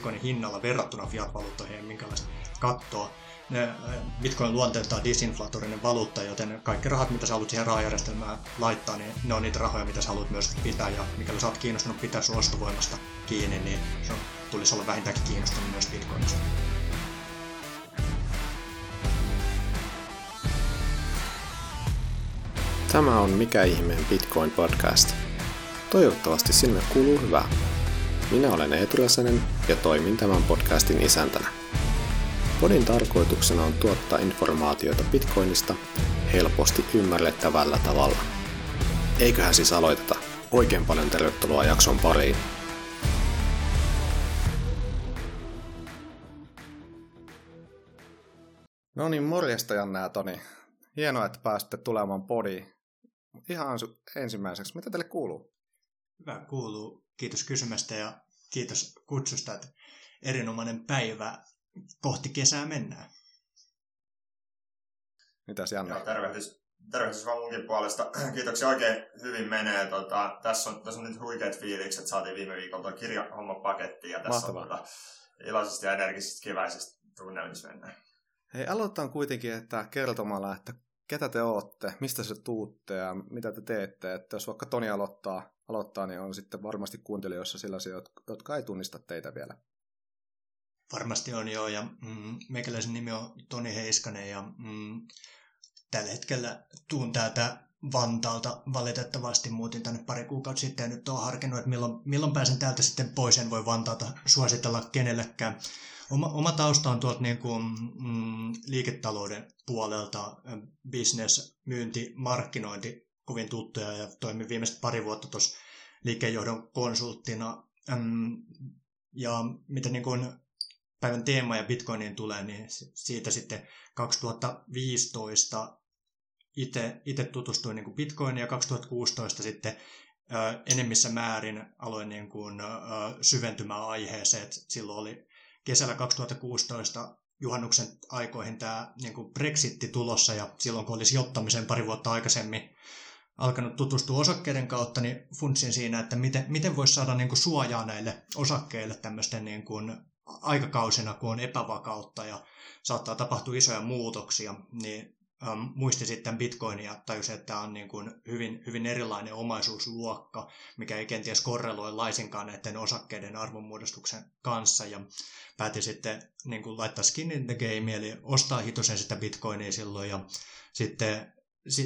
Bitcoinin hinnalla verrattuna fiat-valuuttoihin, minkälaista kattoa. Äh, Bitcoin luonteeltaan disinflatorinen valuutta, joten kaikki rahat, mitä sä haluat siihen rahajärjestelmään laittaa, niin ne on niitä rahoja, mitä sä haluat myös pitää. Ja mikäli sä oot kiinnostunut pitää sun ostovoimasta kiinni, niin se tulisi olla vähintäänkin kiinnostunut myös Bitcoinista. Tämä on Mikä ihmeen Bitcoin podcast. Toivottavasti sinne kuuluu hyvää. Minä olen Eetu Räsänen ja toimin tämän podcastin isäntänä. Podin tarkoituksena on tuottaa informaatiota Bitcoinista helposti ymmärrettävällä tavalla. Eiköhän siis aloiteta. Oikein paljon tervetuloa jakson pariin. No niin, morjesta Janne ja Toni. Hienoa, että pääsitte tulemaan podiin. Ihan ensimmäiseksi, mitä teille kuuluu? Hyvä kuuluu. Kiitos kysymästä ja kiitos kutsusta. Että erinomainen päivä kohti kesää mennään. Mitäs Janne? Joo, tervehdys, tervehdys vaan munkin puolesta. Kiitoksia oikein hyvin menee. Tota, tässä, on, tässä on nyt huikeat fiilikset. Saatiin viime viikolla tuo kirjahomma paketti ja tässä Mahtavaa. on tota, iloisista ja energisistä keväisistä tunnelmissa mennään. Hei, aloitetaan kuitenkin että kertomalla, että ketä te olette, mistä se tuutte ja mitä te teette. Että jos vaikka Toni aloittaa, aloittaa, niin on sitten varmasti kuuntelijoissa sellaisia, jotka ei tunnista teitä vielä. Varmasti on joo, ja mm, meikäläisen nimi on Toni Heiskanen, ja mm, tällä hetkellä tuun täältä Vantaalta valitettavasti muutin tänne pari kuukautta sitten ja nyt olen harkinnut, että milloin, milloin pääsen täältä sitten pois, en voi Vantaalta suositella kenellekään. Oma, oma tausta on tuolta niin kuin, mm, liiketalouden puolelta, business, myynti, markkinointi, kovin tuttuja ja toimin viimeiset pari vuotta tuossa liikkeenjohdon konsulttina. Ja mitä niin kuin päivän teema ja Bitcoiniin tulee, niin siitä sitten 2015 itse tutustuin niin Bitcoiniin ja 2016 sitten enemmissä määrin aloin niin kuin, syventymään aiheeseen. Silloin oli kesällä 2016 juhannuksen aikoihin tämä niin kuin Brexitti tulossa ja silloin kun olisi sijoittamisen pari vuotta aikaisemmin alkanut tutustua osakkeiden kautta, niin funtsin siinä, että miten, miten voisi saada niin kuin suojaa näille osakkeille tämmöisten niin kuin aikakausina, kun on epävakautta ja saattaa tapahtua isoja muutoksia, niin ähm, muisti sitten Bitcoinia tajusi, että tämä on niin kuin hyvin, hyvin erilainen omaisuusluokka, mikä ei kenties korreloi laisinkaan näiden osakkeiden arvonmuodostuksen kanssa. Ja päätin sitten niin kuin laittaa skin in the game, eli ostaa hitosen sitä Bitcoinia silloin. Ja sitten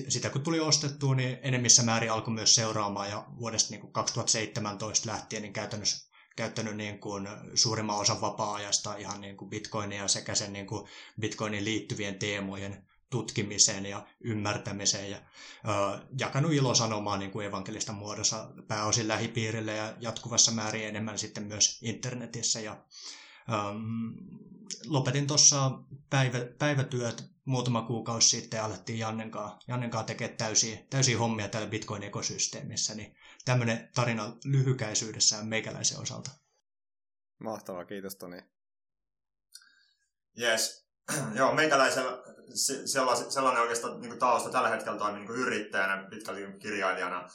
sitä kun tuli ostettua, niin enemmissä määrin alkoi myös seuraamaan ja vuodesta niin kuin 2017 lähtien niin käytännössä käyttänyt niin kuin suurimman osan vapaa-ajasta ihan niin kuin Bitcoinia sekä sen niin kuin Bitcoinin liittyvien teemojen tutkimiseen ja ymmärtämiseen ja ö, jakanut ilosanomaa niin kuin evankelista muodossa pääosin lähipiirille ja jatkuvassa määrin enemmän sitten myös internetissä. Ja, ö, lopetin tuossa päivä, päivätyöt muutama kuukausi sitten ja alettiin Jannenkaan, Jannenkaan tekemään täysiä, täysiä hommia täällä Bitcoin-ekosysteemissä, niin tämmöinen tarina lyhykäisyydessään meikäläisen osalta. Mahtavaa, kiitos Toni. Yes. Joo, meikäläisellä sellainen, sellainen oikeastaan niin tausta tällä hetkellä toimii niin yrittäjänä, pitkälti kirjailijana,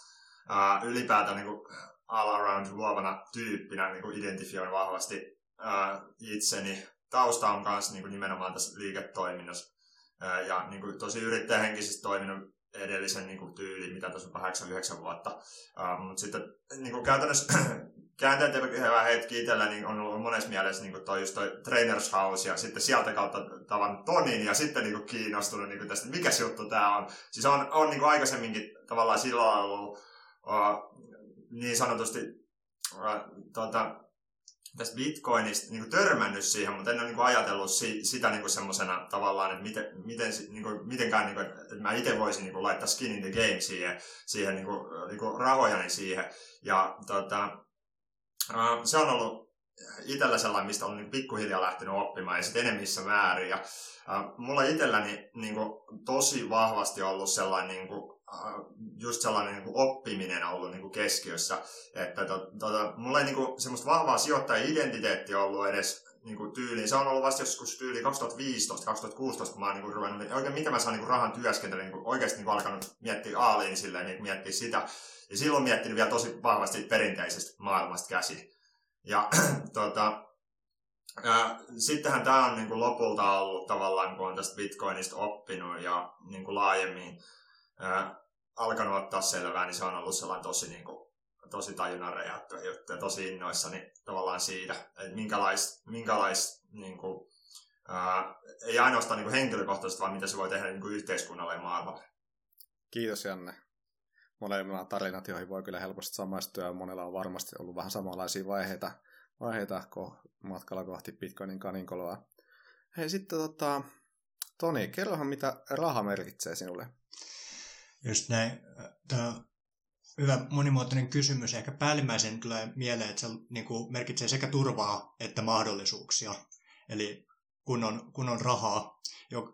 ää, ylipäätään niin all around luovana tyyppinä niin identifioin vahvasti ää, itseni. Tausta on myös niin nimenomaan tässä liiketoiminnassa ää, ja niin kuin tosi yrittäjähenkisesti toiminut edellisen niin kuin, tyyli, mitä tuossa on 8-9 vuotta. Uh, mutta sitten niin kuin käytännössä käänteet hyvä hetki itsellä niin on ollut monessa mielessä niin toi, just toi Trainers House ja sitten sieltä kautta tavan Tonin ja sitten niin kiinnostunut niin tästä, mikä juttu tämä on. Siis on, on niin aikaisemminkin tavallaan silloin ollut uh, niin sanotusti uh, tota, tästä Bitcoinista niin törmännyt siihen, mutta en ole niin ajatellut si, sitä niin semmoisena tavallaan, että miten, miten, niin kuin, mitenkään, niin kuin, että mä itse voisin niin laittaa skin in the game siihen, siihen niin kuin, niin kuin rahojani siihen. Ja tota, se on ollut itsellä sellainen, mistä on niin pikkuhiljaa lähtenyt oppimaan ja sitten enemmissä määrin. Ja, äh, mulla itselläni niin kuin, tosi vahvasti ollut sellainen niin kuin, Äh, just sellainen niin kuin oppiminen ollut niin kuin keskiössä. Että to, to, mulla ei niin kuin, semmoista vahvaa sijoittaja-identiteettiä ollut edes niin kuin tyyliin. Se on ollut vasta joskus tyyli 2015-2016, kun mä oon niin ruvennut, oikein miten mä saan niin rahan työskentelyä, niin oikeasti niin alkanut miettiä aaliin silleen, niin miettiä sitä. Ja silloin miettinyt vielä tosi vahvasti perinteisestä maailmasta käsi. Ja tota, ää, sittenhän tämä on niin kuin lopulta ollut tavallaan, kun on tästä Bitcoinista oppinut ja niin kuin laajemmin ää, alkanut ottaa selvää, niin se on ollut sellainen tosi, niin kuin, tosi tajunnan räjähtyä juttu ja tosi innoissani tavallaan siitä, että minkälais, minkälais niin kuin, ää, ei ainoastaan niin kuin henkilökohtaisesti, vaan mitä se voi tehdä niin kuin yhteiskunnalle ja maailmalle. Kiitos Janne. Molemmilla tarinat, joihin voi kyllä helposti samaistua ja monella on varmasti ollut vähän samanlaisia vaiheita, vaiheita matkalla kohti Bitcoinin kaninkoloa. Hei sitten tota, Toni, kerrohan mitä raha merkitsee sinulle? Just näin. Tämä hyvä monimuotoinen kysymys. Ehkä päällimmäisen tulee mieleen, että se niin kuin merkitsee sekä turvaa että mahdollisuuksia. Eli kun on, kun on rahaa,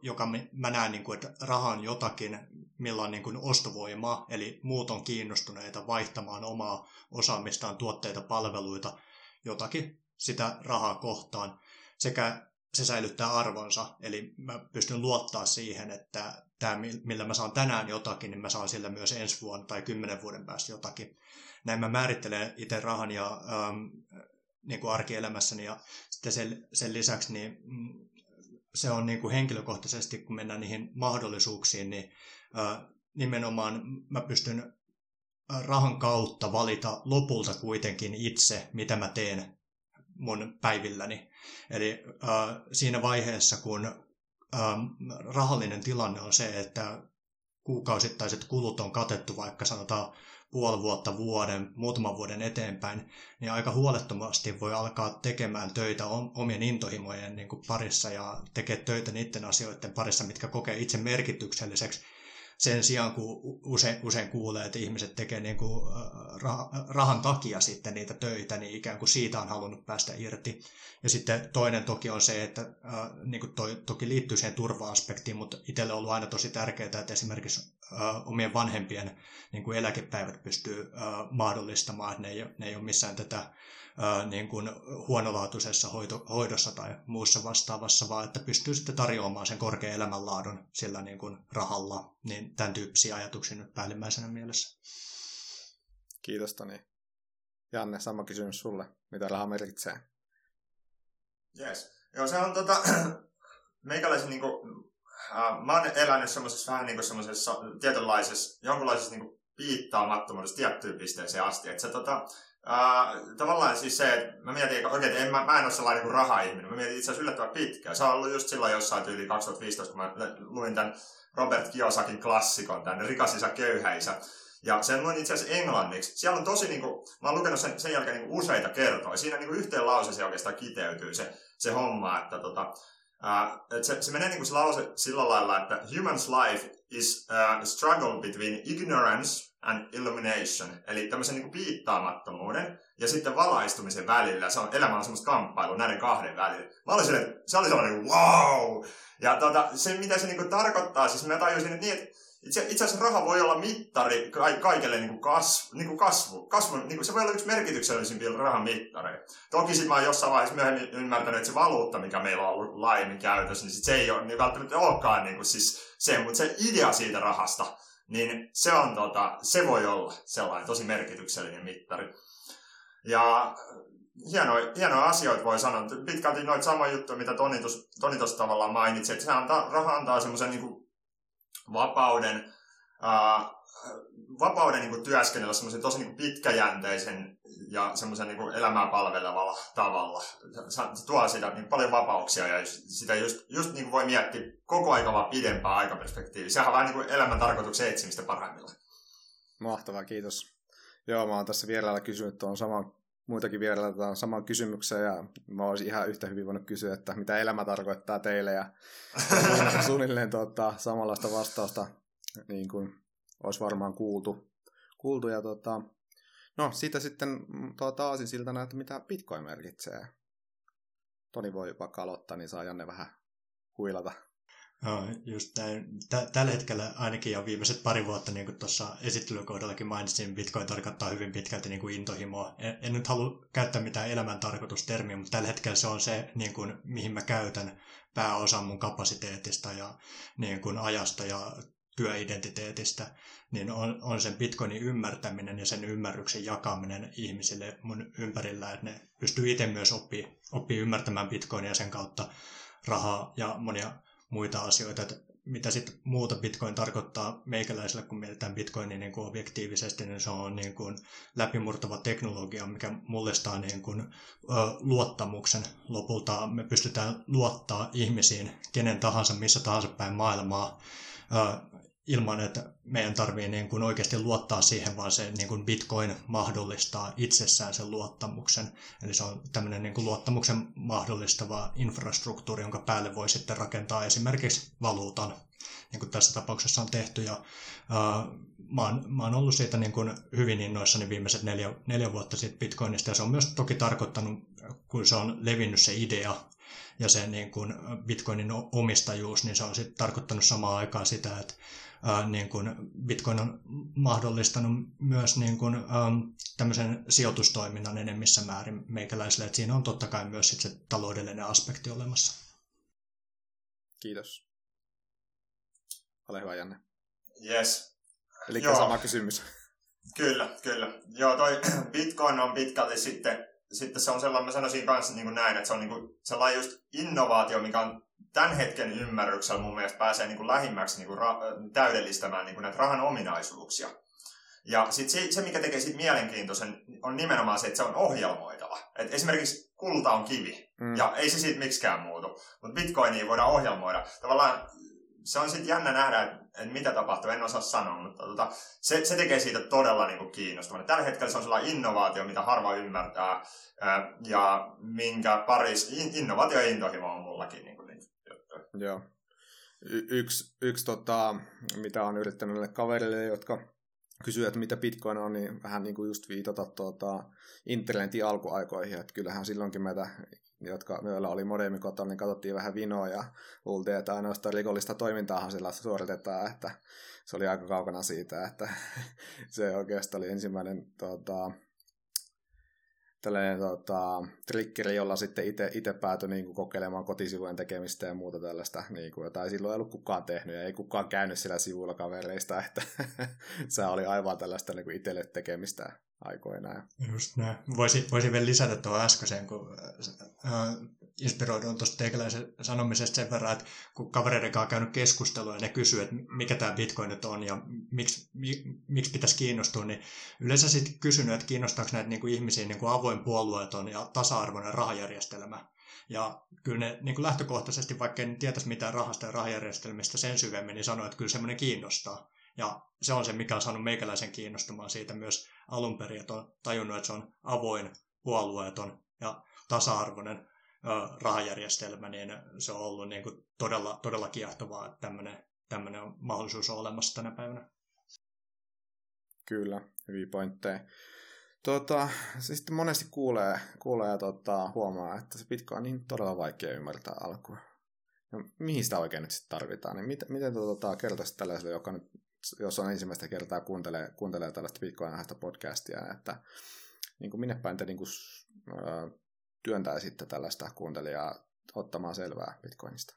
joka mä näen, niin kuin, että raha on jotakin, millä on niin kuin ostovoima, eli muut on kiinnostuneita vaihtamaan omaa osaamistaan, tuotteita, palveluita, jotakin sitä rahaa kohtaan. Sekä se säilyttää arvonsa, eli mä pystyn luottaa siihen, että tämä, millä mä saan tänään jotakin, niin mä saan sillä myös ensi vuonna tai kymmenen vuoden päästä jotakin. Näin mä määrittelen itse rahan ja ähm, niin kuin arkielämässäni ja sitten sen, sen lisäksi niin mm, se on niin kuin henkilökohtaisesti, kun mennään niihin mahdollisuuksiin, niin äh, nimenomaan mä pystyn rahan kautta valita lopulta kuitenkin itse, mitä mä teen mun päivilläni. Eli äh, siinä vaiheessa, kun äh, rahallinen tilanne on se, että kuukausittaiset kulut on katettu vaikka sanotaan puoli vuotta, vuoden, muutaman vuoden eteenpäin, niin aika huolettomasti voi alkaa tekemään töitä omien intohimojen niin kuin parissa ja tekee töitä niiden asioiden parissa, mitkä kokee itse merkitykselliseksi sen sijaan, kun usein, usein kuulee, että ihmiset tekee niin kuin rahan takia sitten niitä töitä, niin ikään kuin siitä on halunnut päästä irti. Ja sitten toinen toki on se, että niin kuin toi, toki liittyy siihen turva-aspektiin, mutta itselle on ollut aina tosi tärkeää, että esimerkiksi omien vanhempien niin kuin eläkepäivät pystyy mahdollistamaan, että ne ei, ne ei ole missään tätä niin kuin huonolaatuisessa hoito, hoidossa tai muussa vastaavassa, vaan että pystyy sitten tarjoamaan sen korkean elämänlaadun sillä niin kuin rahalla. Niin tämän tyyppisiä ajatuksia nyt päällimmäisenä mielessä. Kiitos Toni. Janne, sama kysymys sulle. Mitä raha merkitsee? Yes. Joo, se on tota, meikäläisen niin kuin, äh, mä oon elänyt semmoisessa vähän niin kuin semmoisessa tietynlaisessa, jonkunlaisessa niin kuin piittaamattomuudessa tiettyyn pisteeseen asti. Että se tota, Uh, tavallaan siis se, että mä mietin, että oikein, en, mä, mä en ole sellainen kuin raha-ihminen. Mä mietin itse asiassa yllättävän pitkään. Se on ollut just silloin jossain tyyli 2015, kun mä luin tämän Robert Kiyosakin klassikon, tämän Rikas isä, köyhä isä. Ja sen luin itse asiassa englanniksi. Siellä on tosi, niin kuin, mä oon lukenut sen, sen jälkeen niin useita kertoja. Siinä niin kuin yhteen lauseeseen oikeastaan kiteytyy se, se homma, että tota, uh, se, se menee niin kuin se lause sillä lailla, että human's life is a struggle between ignorance and illumination, eli tämmöisen niin piittaamattomuuden ja sitten valaistumisen välillä. Se on, elämä on semmoista kamppailua näiden kahden välillä. Mä olin silleen, se oli sellainen wow! Ja tota, se, mitä se niin kuin tarkoittaa, siis mä tajusin, että, niin, että itse, itse asiassa raha voi olla mittari kaikelle niin kuin kasvu, niin kuin kasvu, kasvu niin kuin se voi olla yksi merkityksellisimpiä rahan mittareja. Toki sitten mä oon jossain vaiheessa myöhemmin ymmärtänyt, että se valuutta, mikä meillä on ollut laajemmin käytössä, niin sit se ei ole niin välttämättä olekaan niin kuin siis se, mutta se idea siitä rahasta, niin se, on, tota, se voi olla sellainen tosi merkityksellinen mittari. Ja hienoja, hienoja asioita voi sanoa. Pitkälti noita samoja juttuja, mitä Toni tuossa tavallaan mainitsi, että se antaa, raha antaa semmoisen niin vapauden, ää, vapauden niin kuin työskennellä semmoisen tosi niin kuin pitkäjänteisen ja semmoisen niin elämää palvelevalla tavalla. Se tuo sitä niin paljon vapauksia ja sitä just, just niin kuin voi miettiä koko aika vaan pidempää aikaperspektiiviä. Sehän on vähän niin kuin elämän tarkoituksen etsimistä parhaimmillaan. Mahtavaa, kiitos. Joo, mä oon tässä vierailla kysynyt tuon saman, muitakin vierailla saman kysymyksen ja mä olisin ihan yhtä hyvin voinut kysyä, että mitä elämä tarkoittaa teille ja suunnilleen tuota, samanlaista vastausta niin kuin olisi varmaan kuultu. kuultu ja tuota, no siitä sitten tuota, aasinsiltana, että mitä Bitcoin merkitsee. Toni voi vaikka aloittaa, niin saa Janne vähän huilata. No, just näin. Tällä hetkellä ainakin jo viimeiset pari vuotta, niin kuin tuossa esittelykohdallakin mainitsin, Bitcoin tarkoittaa hyvin pitkälti niin kuin intohimoa. En, en nyt halua käyttää mitään elämäntarkoitustermiä, mutta tällä hetkellä se on se, niin kuin, mihin mä käytän pääosan mun kapasiteetista ja niin kuin ajasta ja työidentiteetistä, niin on, on sen bitcoinin ymmärtäminen ja sen ymmärryksen jakaminen ihmisille mun ympärillä, että ne pystyy itse myös oppii, oppii ymmärtämään bitcoinia sen kautta rahaa ja monia muita asioita. Että mitä sitten muuta bitcoin tarkoittaa meikäläiselle, kun mietitään bitcoinin niin kuin objektiivisesti, niin se on niin kuin läpimurtava teknologia, mikä mullistaa niin kuin, ö, luottamuksen. Lopulta me pystytään luottaa ihmisiin, kenen tahansa, missä tahansa päin maailmaa, ö, ilman, että meidän tarvii niin kuin oikeasti luottaa siihen, vaan se niin kuin Bitcoin mahdollistaa itsessään sen luottamuksen. Eli se on tämmöinen niin kuin luottamuksen mahdollistava infrastruktuuri, jonka päälle voi sitten rakentaa esimerkiksi valuutan, niin kuin tässä tapauksessa on tehty. Ja, uh, mä, oon, mä oon ollut siitä niin kuin hyvin innoissani viimeiset neljä, neljä vuotta sitten Bitcoinista, ja se on myös toki tarkoittanut, kun se on levinnyt se idea, ja se niin kuin Bitcoinin omistajuus, niin se on sitten tarkoittanut samaan aikaan sitä, että ää, niin kuin Bitcoin on mahdollistanut myös niin kuin, ähm, tämmöisen sijoitustoiminnan enemmissä määrin meikäläisille, että siinä on totta kai myös sit se taloudellinen aspekti olemassa. Kiitos. Ole hyvä, Janne. Yes. Eli sama kysymys. Kyllä, kyllä. Joo, toi Bitcoin on pitkälti sitten, sitten se on sellainen, mä sanoisin kanssa niin kuin näin, että se on niin kuin sellainen just innovaatio, mikä on tämän hetken ymmärryksellä mun mielestä pääsee niin kuin lähimmäksi niin kuin ra- täydellistämään niin kuin näitä rahan ominaisuuksia. Ja sit se, se, mikä tekee siitä mielenkiintoisen, on nimenomaan se, että se on ohjelmoitava. Et esimerkiksi kulta on kivi, mm. ja ei se siitä miksikään muutu. Mutta bitcoinia voidaan ohjelmoida. Tavallaan se on sitten jännä nähdä, että, mitä tapahtuu, en osaa sanoa, mutta tota, se, se tekee siitä todella niin kuin kiinnostavan. Tällä hetkellä se on sellainen innovaatio, mitä harva ymmärtää, ja minkä paris, innovaatio ja intohimo on mullakin niin Joo. Y- yksi, yksi tota, mitä on yrittänyt näille kaverille, jotka kysyy, että mitä Bitcoin on, niin vähän niin kuin just viitata tuota, internetin alkuaikoihin, että kyllähän silloinkin meitä, jotka meillä oli modemi kotona, niin katsottiin vähän vinoa ja luultiin, että ainoastaan rikollista toimintaahan sillä suoritetaan, että se oli aika kaukana siitä, että se oikeastaan oli ensimmäinen tuota, tällainen tota, triggeri, jolla sitten itse päätyi niin kuin, kokeilemaan kotisivujen tekemistä ja muuta tällaista. Niin kuin, tai silloin ei ollut kukaan tehnyt ja ei kukaan käynyt sillä sivulla kavereista, että se oli aivan tällaista niin kuin itselle tekemistä aikoinaan. Just näin. Voisin, voisin vielä lisätä tuohon äskeiseen, kun äh, inspiroidun tuosta teikäläisen sanomisesta sen verran, että kun kavereiden kanssa on käynyt keskustelua ja ne kysyy, että mikä tämä Bitcoin nyt on ja miksi, mi, miksi pitäisi kiinnostua, niin yleensä sitten kysynyt, että kiinnostaako näitä niin kuin ihmisiä niin kuin avoin puolueeton ja tasa-arvoinen rahajärjestelmä. Ja kyllä ne niin kuin lähtökohtaisesti, vaikka en tietäisi mitään rahasta ja rahajärjestelmistä sen syvemmin, niin sanoo, että kyllä semmoinen kiinnostaa. Ja se on se, mikä on saanut meikäläisen kiinnostumaan siitä myös alun perin, että on tajunnut, että se on avoin, puolueeton ja tasa-arvoinen rahajärjestelmä, niin se on ollut niin kuin todella, todella kiehtovaa, että tämmöinen, mahdollisuus on olemassa tänä päivänä. Kyllä, hyviä pointteja. Tota, sitten monesti kuulee, kuulee ja tota, huomaa, että se pitkä on niin todella vaikea ymmärtää alkuun. No, mihin sitä oikein nyt sitten tarvitaan? Niin miten, miten tota, kertoisit tällaiselle, joka nyt, jos on ensimmäistä kertaa kuuntelee, kuuntelee tällaista Bitcoin podcastia, että niin kuin minne päin te niin kuin, työntää sitten tällaista kuuntelijaa ottamaan selvää Bitcoinista?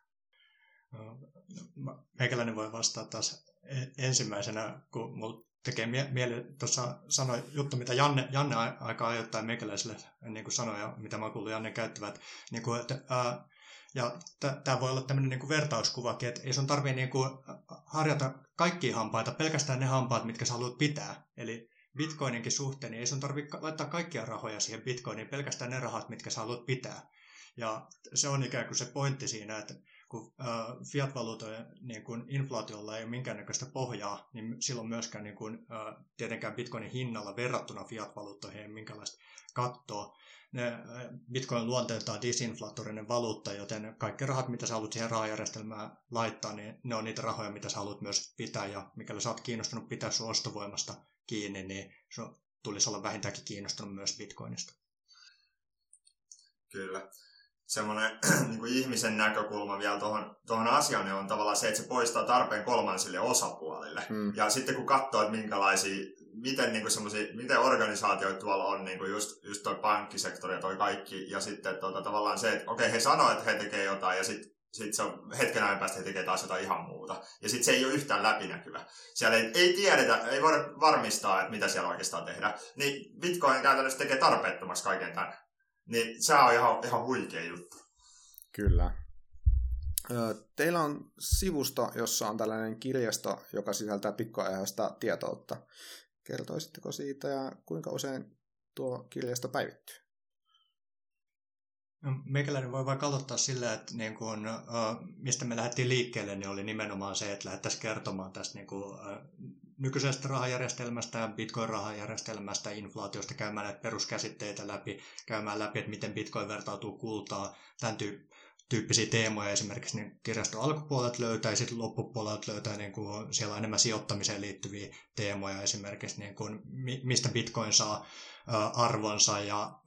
Meikäläinen voi vastata taas e- ensimmäisenä, kun mulla tekee mieli, tuossa sanoi juttu, mitä Janne, Janne aika ajoittain meikäläiselle niin kuin sanoi, ja mitä mä kuullut Janne käyttävät, niin kuin, että ää, ja tämä voi olla tämmöinen niin vertauskuvakin, että ei sun tarvitse niin kuin harjata kaikkia hampaita, pelkästään ne hampaat, mitkä sä haluat pitää. Eli Bitcoininkin suhteen, niin ei sun tarvitse laittaa kaikkia rahoja siihen Bitcoiniin, pelkästään ne rahat, mitkä sä haluat pitää. Ja se on ikään kuin se pointti siinä, että kun fiat-valuutojen niin kun inflaatiolla ei ole minkäännäköistä pohjaa, niin silloin myöskään niin kun, tietenkään bitcoinin hinnalla verrattuna fiat-valuuttoihin ei minkäänlaista kattoa. Ne, bitcoin luonteeltaan disinflatorinen valuutta, joten kaikki rahat, mitä sä haluat siihen rahajärjestelmään laittaa, niin ne on niitä rahoja, mitä sä haluat myös pitää. Ja mikäli sä oot kiinnostunut pitää sun ostovoimasta kiinni, niin sun tulisi olla vähintäänkin kiinnostunut myös bitcoinista. Kyllä semmoinen niin kuin ihmisen näkökulma vielä tuohon, tuohon asiaan niin on tavallaan se, että se poistaa tarpeen kolmansille osapuolille. Mm. Ja sitten kun katsoo, että minkälaisia, miten, niin kuin miten organisaatioita tuolla on, niin kuin just, just toi pankkisektori ja toi kaikki, ja sitten tuota, tavallaan se, että okei, he sanoo, että he tekee jotain, ja sitten sitten se on hetken ajan päästä tekee taas jotain ihan muuta. Ja sitten se ei ole yhtään läpinäkyvä. Siellä ei, ei tiedetä, ei voida varmistaa, että mitä siellä oikeastaan tehdään. Niin Bitcoin käytännössä tekee tarpeettomaksi kaiken tämän. Niin se on ihan, ihan huikea juttu. Kyllä. Teillä on sivusto, jossa on tällainen kirjasto, joka sisältää pikkuajoista tietoutta. Kertoisitteko siitä ja kuinka usein tuo kirjasto päivittyy? No, meikäläinen voi vaikka aloittaa sillä, että niin kun, uh, mistä me lähdettiin liikkeelle, niin oli nimenomaan se, että lähdettäisiin kertomaan tästä niin kun, uh, nykyisestä rahajärjestelmästä bitcoin-rahajärjestelmästä, inflaatiosta, käymään näitä peruskäsitteitä läpi, käymään läpi, että miten bitcoin vertautuu kultaa, tämän tyy- tyyppisiä teemoja esimerkiksi niin kirjaston alkupuolet löytää ja sitten loppupuolet löytää niin kuin, siellä on enemmän sijoittamiseen liittyviä teemoja. Esimerkiksi, niin kuin, mistä bitcoin saa arvonsa ja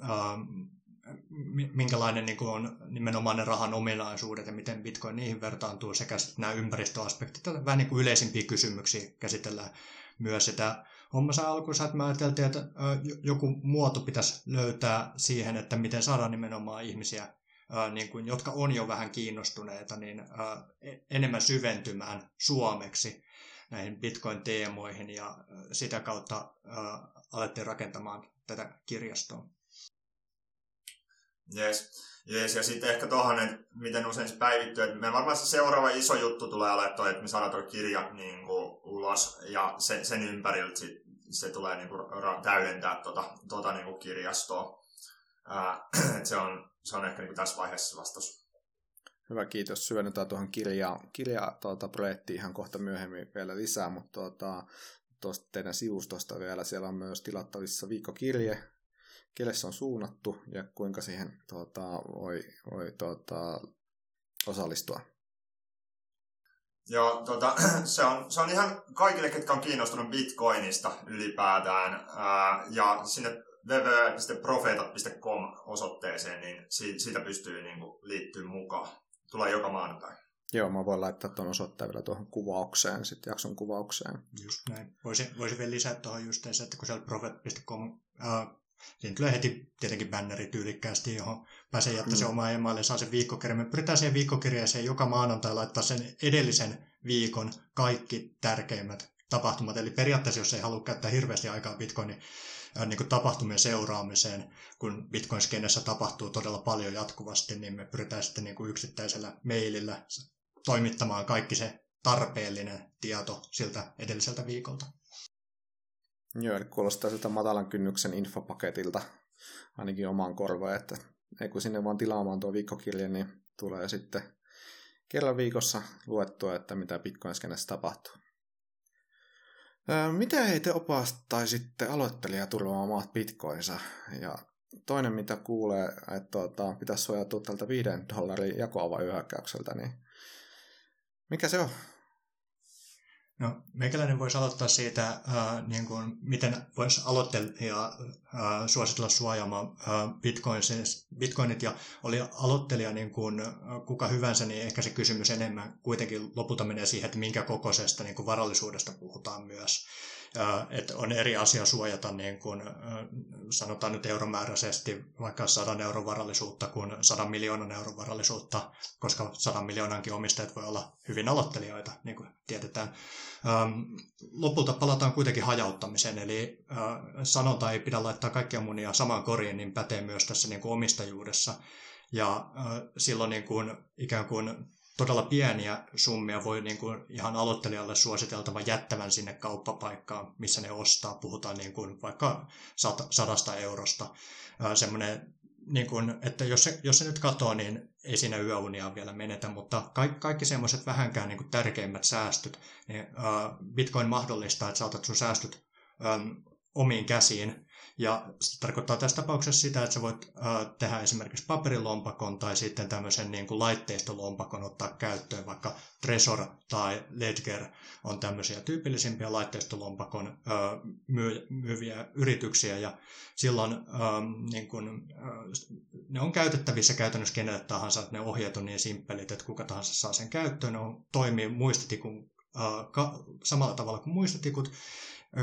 minkälainen niin on nimenomaan ne rahan ominaisuudet ja miten bitcoin niihin vertaantuu sekä nämä ympäristöaspektit. Tätä vähän niin kuin yleisimpiä kysymyksiä käsitellään myös sitä hommassa alkuunsa, että me ajateltiin, että joku muoto pitäisi löytää siihen, että miten saadaan nimenomaan ihmisiä, niin kuin, jotka on jo vähän kiinnostuneita, niin e-, enemmän syventymään suomeksi näihin bitcoin-teemoihin ja sitä kautta alettiin rakentamaan tätä kirjastoa. Yes. Yes, ja sitten ehkä tuohon, että miten usein se päivittyy. Että me varmaan se seuraava iso juttu tulee olemaan toi, että me saadaan tuo kirja niin kuin, ulos ja sen, sen ympäriltä sit, se tulee niin kuin, täydentää tuota, tuota niin kuin kirjastoa. Ää, se, on, se on ehkä niin kuin tässä vaiheessa vastaus. Hyvä, kiitos. Syvennetään tuohon kirjaan, kirja, tuota, projektiin ihan kohta myöhemmin vielä lisää, mutta tuota, tuosta teidän sivustosta vielä, siellä on myös tilattavissa viikkokirje, kelle se on suunnattu ja kuinka siihen tuota, voi, voi tuota, osallistua? Joo, tuota, se, on, se on ihan kaikille, ketkä on kiinnostunut bitcoinista ylipäätään. Ää, ja sinne www.profeetat.com osoitteeseen, niin siitä pystyy niin kuin, liittyä mukaan. Tulee joka maanantai. Joo, mä voin laittaa tuon osoitteen vielä tuohon kuvaukseen, sitten jakson kuvaukseen. Just näin. Voisin, voisin vielä lisätä tuohon just että kun siellä profet.com äh, Siinä tulee heti tietenkin bänneri tyylikkäästi, johon pääsee jättää mm. se oma email ja saa sen viikkokirjan. Me pyritään siihen viikkokirjeeseen joka maanantai laittaa sen edellisen viikon kaikki tärkeimmät tapahtumat. Eli periaatteessa, jos ei halua käyttää hirveästi aikaa Bitcoinin äh, niin kuin tapahtumien seuraamiseen, kun Bitcoin-skenessä tapahtuu todella paljon jatkuvasti, niin me pyritään sitten niin kuin yksittäisellä mailillä toimittamaan kaikki se tarpeellinen tieto siltä edelliseltä viikolta. Joo, eli kuulostaa siltä matalan kynnyksen infopaketilta ainakin omaan korvaan, että ei kun sinne vaan tilaamaan tuo viikkokirja, niin tulee sitten kerran viikossa luettua, että mitä bitcoin tapahtuu. Mitä ei te opastaisitte aloittelijaa turvaamaan bitcoinsa? Ja toinen, mitä kuulee, että tuota, pitäisi suojautua tältä 5 dollarin jakoava hyökkäykseltä, niin mikä se on? No, meikäläinen voisi aloittaa siitä, äh, niin kuin, miten voisi aloittelija äh, suositella suojaamaan äh, bitcoinit. Ja oli aloittelija niin kuin, äh, kuka hyvänsä, niin ehkä se kysymys enemmän kuitenkin lopulta menee siihen, että minkä kokoisesta niin kuin varallisuudesta puhutaan myös että on eri asia suojata niin kuin, sanotaan nyt euromääräisesti vaikka 100 euron varallisuutta kuin 100 miljoonan euron varallisuutta, koska 100 miljoonankin omistajat voi olla hyvin aloittelijoita, niin kuin tiedetään. Lopulta palataan kuitenkin hajauttamiseen, eli sanonta ei pidä laittaa kaikkia munia samaan koriin, niin pätee myös tässä niin kuin omistajuudessa. Ja silloin niin kuin, ikään kuin todella pieniä summia voi niin kuin ihan aloittelijalle suositeltava jättävän sinne kauppapaikkaan, missä ne ostaa. Puhutaan niin kuin vaikka sadasta eurosta. Semmoinen, niin kuin, että jos se, jos se nyt katoaa, niin ei siinä yöunia vielä menetä, mutta kaikki, kaikki semmoiset vähänkään niin kuin tärkeimmät säästöt, niin Bitcoin mahdollistaa, että saatat sun säästöt omiin käsiin ja se tarkoittaa tässä tapauksessa sitä, että sä voit tehdä esimerkiksi paperilompakon tai sitten tämmöisen niin kuin laitteistolompakon ottaa käyttöön, vaikka Tresor tai Ledger on tämmöisiä tyypillisimpiä laitteistolompakon myy- myyviä yrityksiä. Ja silloin niin kuin, ne on käytettävissä käytännössä kenelle tahansa, että ne ohjeet on niin simppelit, että kuka tahansa saa sen käyttöön, ne on, toimii muistitikun samalla tavalla kuin muistitikut,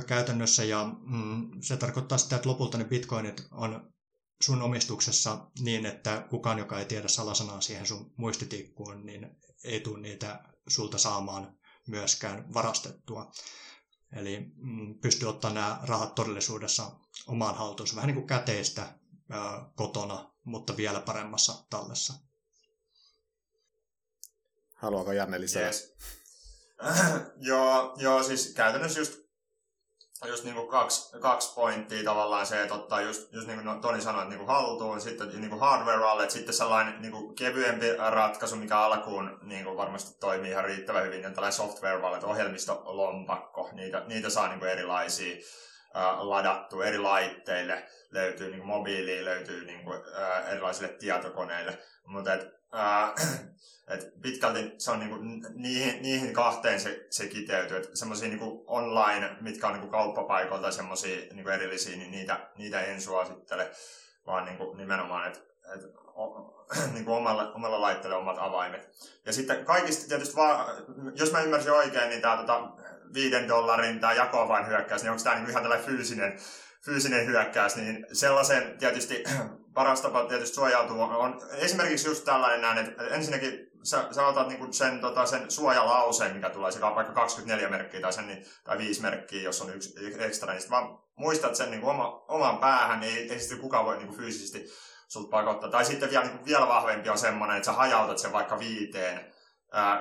käytännössä ja mm, se tarkoittaa sitä, että lopulta ne bitcoinit on sun omistuksessa niin, että kukaan, joka ei tiedä salasanaa siihen sun muistitikkuun, niin ei tule niitä sulta saamaan myöskään varastettua. Eli mm, pystyy ottaa nämä rahat todellisuudessa omaan haltuunsa, vähän niin kuin käteistä ää, kotona, mutta vielä paremmassa tallessa. Haluaako Janne lisää? Yes. joo, joo, siis käytännössä just, just niin kuin kaksi, kaksi pointtia tavallaan se, että ottaa just, just niin kuin Toni sanoi, että niin kuin haltuun, sitten niin kuin hardware wallet, sitten sellainen niin kuin kevyempi ratkaisu, mikä alkuun niin kuin varmasti toimii ihan riittävän hyvin, on tällainen software wallet, ohjelmistolompakko, niitä, niitä saa niin kuin erilaisia ladattu eri laitteille, löytyy niin kuin mobiiliin, löytyy niin kuin, uh, erilaisille tietokoneille, mutta et, uh, et pitkälti se on niinku, niihin, niihin kahteen se, se kiteytyy. Semmoisia niinku online, mitkä on niinku kauppapaikoilta semmoisia niinku erillisiä, niin niitä, niitä en suosittele, vaan niinku nimenomaan, että et, niinku omalle, omalle laitteelle omat avaimet. Ja sitten kaikista tietysti vaan, jos mä ymmärsin oikein, niin tämä tota, viiden dollarin tämä jakoavain hyökkäys, niin onko tämä niinku ihan tällainen fyysinen, fyysinen hyökkäys, niin sellaisen tietysti paras tapa tietysti suojautua on esimerkiksi just tällainen näin, että ensinnäkin sä, sä otat niinku sen, tota, sen suojalauseen, mikä tulee, se vaikka 24 merkkiä tai, sen, niin, tai 5 merkkiä, jos on yksi ekstra, niin vaan muistat sen niinku oma, oman päähän, niin ei, ei sitten kukaan voi niinku fyysisesti sulta pakottaa. Tai sitten vielä, niinku, vielä vahvempi on semmoinen, että sä hajautat sen vaikka viiteen,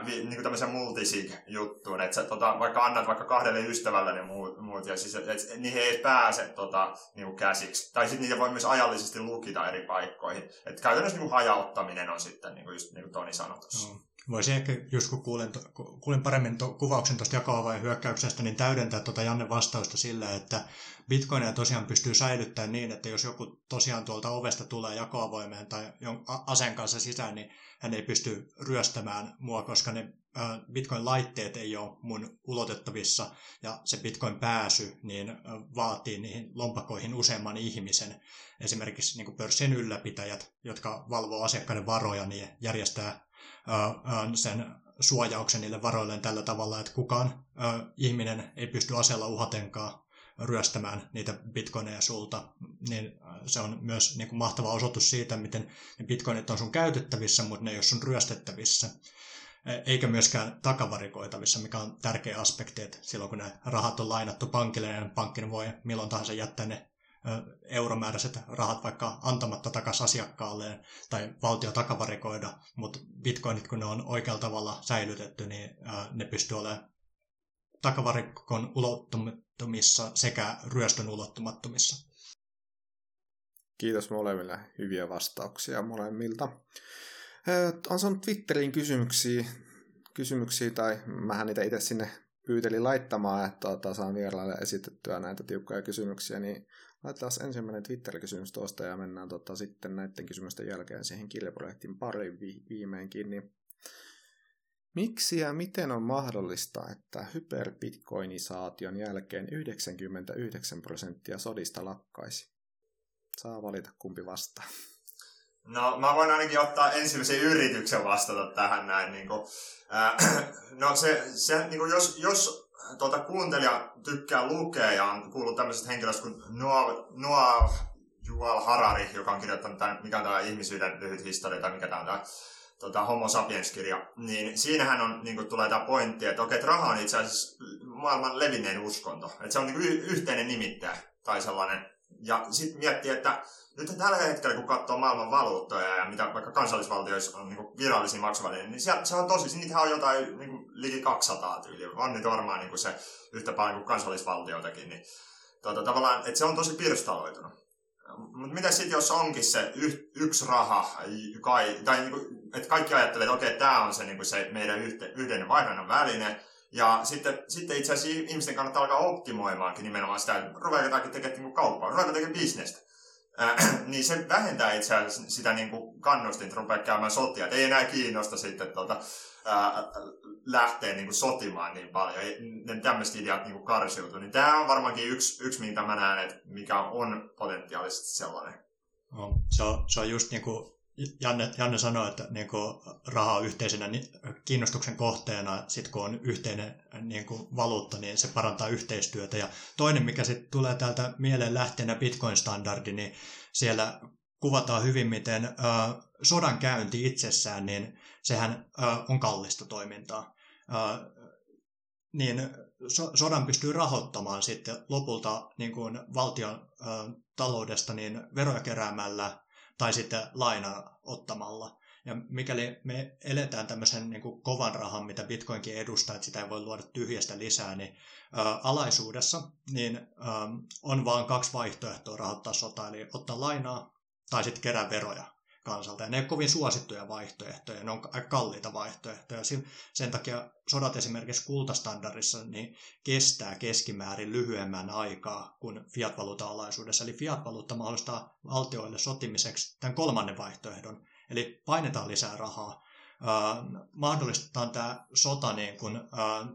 niin tämmöisen multisig-juttuun, että sä tota, vaikka annat vaikka kahdelle ystävälle ne muut, muut ja siis, et, niihin ei pääse tota, niin käsiksi. Tai sitten niitä voi myös ajallisesti lukita eri paikkoihin. Et käytännössä niin hajauttaminen on sitten, niin kuin just niin kuin Toni sanoi tuossa. No. Voisin ehkä, just kun kuulin, kuulin paremmin to, kuvauksen tuosta jakoavain hyökkäyksestä, niin täydentää tuota Janne vastausta sillä, että bitcoinia tosiaan pystyy säilyttämään niin, että jos joku tosiaan tuolta ovesta tulee jakoavoimeen tai aseen kanssa sisään, niin hän ei pysty ryöstämään mua, koska ne Bitcoin-laitteet ei ole mun ulotettavissa ja se Bitcoin-pääsy niin vaatii niihin lompakoihin useamman ihmisen. Esimerkiksi niin pörssin ylläpitäjät, jotka valvoo asiakkaiden varoja, niin järjestää sen suojauksen niille varoilleen tällä tavalla, että kukaan ihminen ei pysty aseella uhatenkaan ryöstämään niitä bitcoineja sulta, niin se on myös niin kuin mahtava osoitus siitä, miten ne bitcoinit on sun käytettävissä, mutta ne ei ole sun ryöstettävissä. Eikä myöskään takavarikoitavissa, mikä on tärkeä aspekti, että silloin kun ne rahat on lainattu pankille, niin pankki voi milloin tahansa jättää ne euromääräiset rahat vaikka antamatta takaisin asiakkaalleen tai valtio takavarikoida, mutta bitcoinit kun ne on oikealla tavalla säilytetty, niin ne pystyy olemaan takavarikon ulottumattomissa sekä ryöstön ulottumattomissa. Kiitos molemmille hyviä vastauksia molemmilta. On saanut Twitteriin kysymyksiä, kysymyksiä tai mähän niitä itse sinne pyytelin laittamaan, että tuota, saan vieraille esitettyä näitä tiukkoja kysymyksiä, niin laitetaan ensimmäinen Twitter-kysymys tuosta ja mennään tota, sitten näiden kysymysten jälkeen siihen kilpaprojektin pariin vi- viimeinkin. Niin Miksi ja miten on mahdollista, että hyperbitcoinisaation jälkeen 99 prosenttia sodista lakkaisi? Saa valita kumpi vastaa. No mä voin ainakin ottaa ensimmäisen yrityksen vastata tähän näin. Niin kuin, äh, no se, se niin kuin jos, jos tuota, kuuntelija tykkää lukea ja on kuullut tämmöisestä henkilöstä kuin Noah, Noah Juval Harari, joka on kirjoittanut tämän, mikä on tämä ihmisyyden lyhyt historia tai mikä tämä on tämä tota, Homo sapiens-kirja, niin siinähän on, niin kuin, tulee tämä pointti, että okei, että raha on itse asiassa maailman levinnein uskonto. Että se on niin kuin, yhteinen nimittäjä tai sellainen. Ja sitten miettii, että nyt tällä hetkellä, kun katsoo maailman valuuttoja ja mitä vaikka kansallisvaltioissa on niin virallisia maksuvälineitä, niin se, se on tosi, niitä on jotain niin kuin, liki 200 tyyliä. On nyt varmaan niin kuin se yhtä paljon kuin kansallisvaltioitakin. Niin, tota, tavallaan, että se on tosi pirstaloitunut. Mutta mitä sitten, jos onkin se y- yksi raha, kai, tai niinku, että kaikki ajattelee, että okei, tämä on se, niinku se meidän yhte, yhden vaihdannan väline, ja sitten, sitten itse asiassa ihmisten kannattaa alkaa optimoimaankin nimenomaan sitä, että ruvetaankin tekemään niin kauppaa, ruvetaan tekemään bisnestä. Äh, niin se vähentää itse asiassa sitä niin kuin kannustinta rupeaa käymään sotia. Et ei enää kiinnosta sitten tuota, ää, lähteä niin kuin sotimaan niin paljon. Ne tämmöiset ideat niin kuin karsiutuu. Niin tämä on varmaankin yksi, yksi, mitä mä näen, että mikä on potentiaalisesti sellainen. No, se, on, se on just niin kuin Janne, Janne sanoi, että niin kuin raha on yhteisenä kiinnostuksen kohteena, sitten kun on yhteinen niin kuin valuutta, niin se parantaa yhteistyötä. Ja toinen, mikä sitten tulee täältä mieleen lähteenä Bitcoin-standardi, niin siellä kuvataan hyvin, miten ö, sodan käynti itsessään, niin sehän ö, on kallista toimintaa. Ö, niin so, sodan pystyy rahoittamaan sitten lopulta niin kuin valtion ö, taloudesta niin veroja keräämällä tai sitten lainaa ottamalla. Ja mikäli me eletään tämmöisen niin kuin kovan rahan, mitä Bitcoinkin edustaa, että sitä ei voi luoda tyhjästä lisää, niin ä, alaisuudessa niin ä, on vain kaksi vaihtoehtoa rahoittaa sotaa, eli ottaa lainaa tai sitten kerää veroja kansalta. Ja ne ei kovin suosittuja vaihtoehtoja, ne on aika kalliita vaihtoehtoja. Sen takia sodat esimerkiksi kultastandardissa niin kestää keskimäärin lyhyemmän aikaa kuin fiat-valuuta-alaisuudessa. Eli fiat-valuutta mahdollistaa valtioille sotimiseksi tämän kolmannen vaihtoehdon, Eli painetaan lisää rahaa. Äh, mahdollistetaan tämä sota niin kun,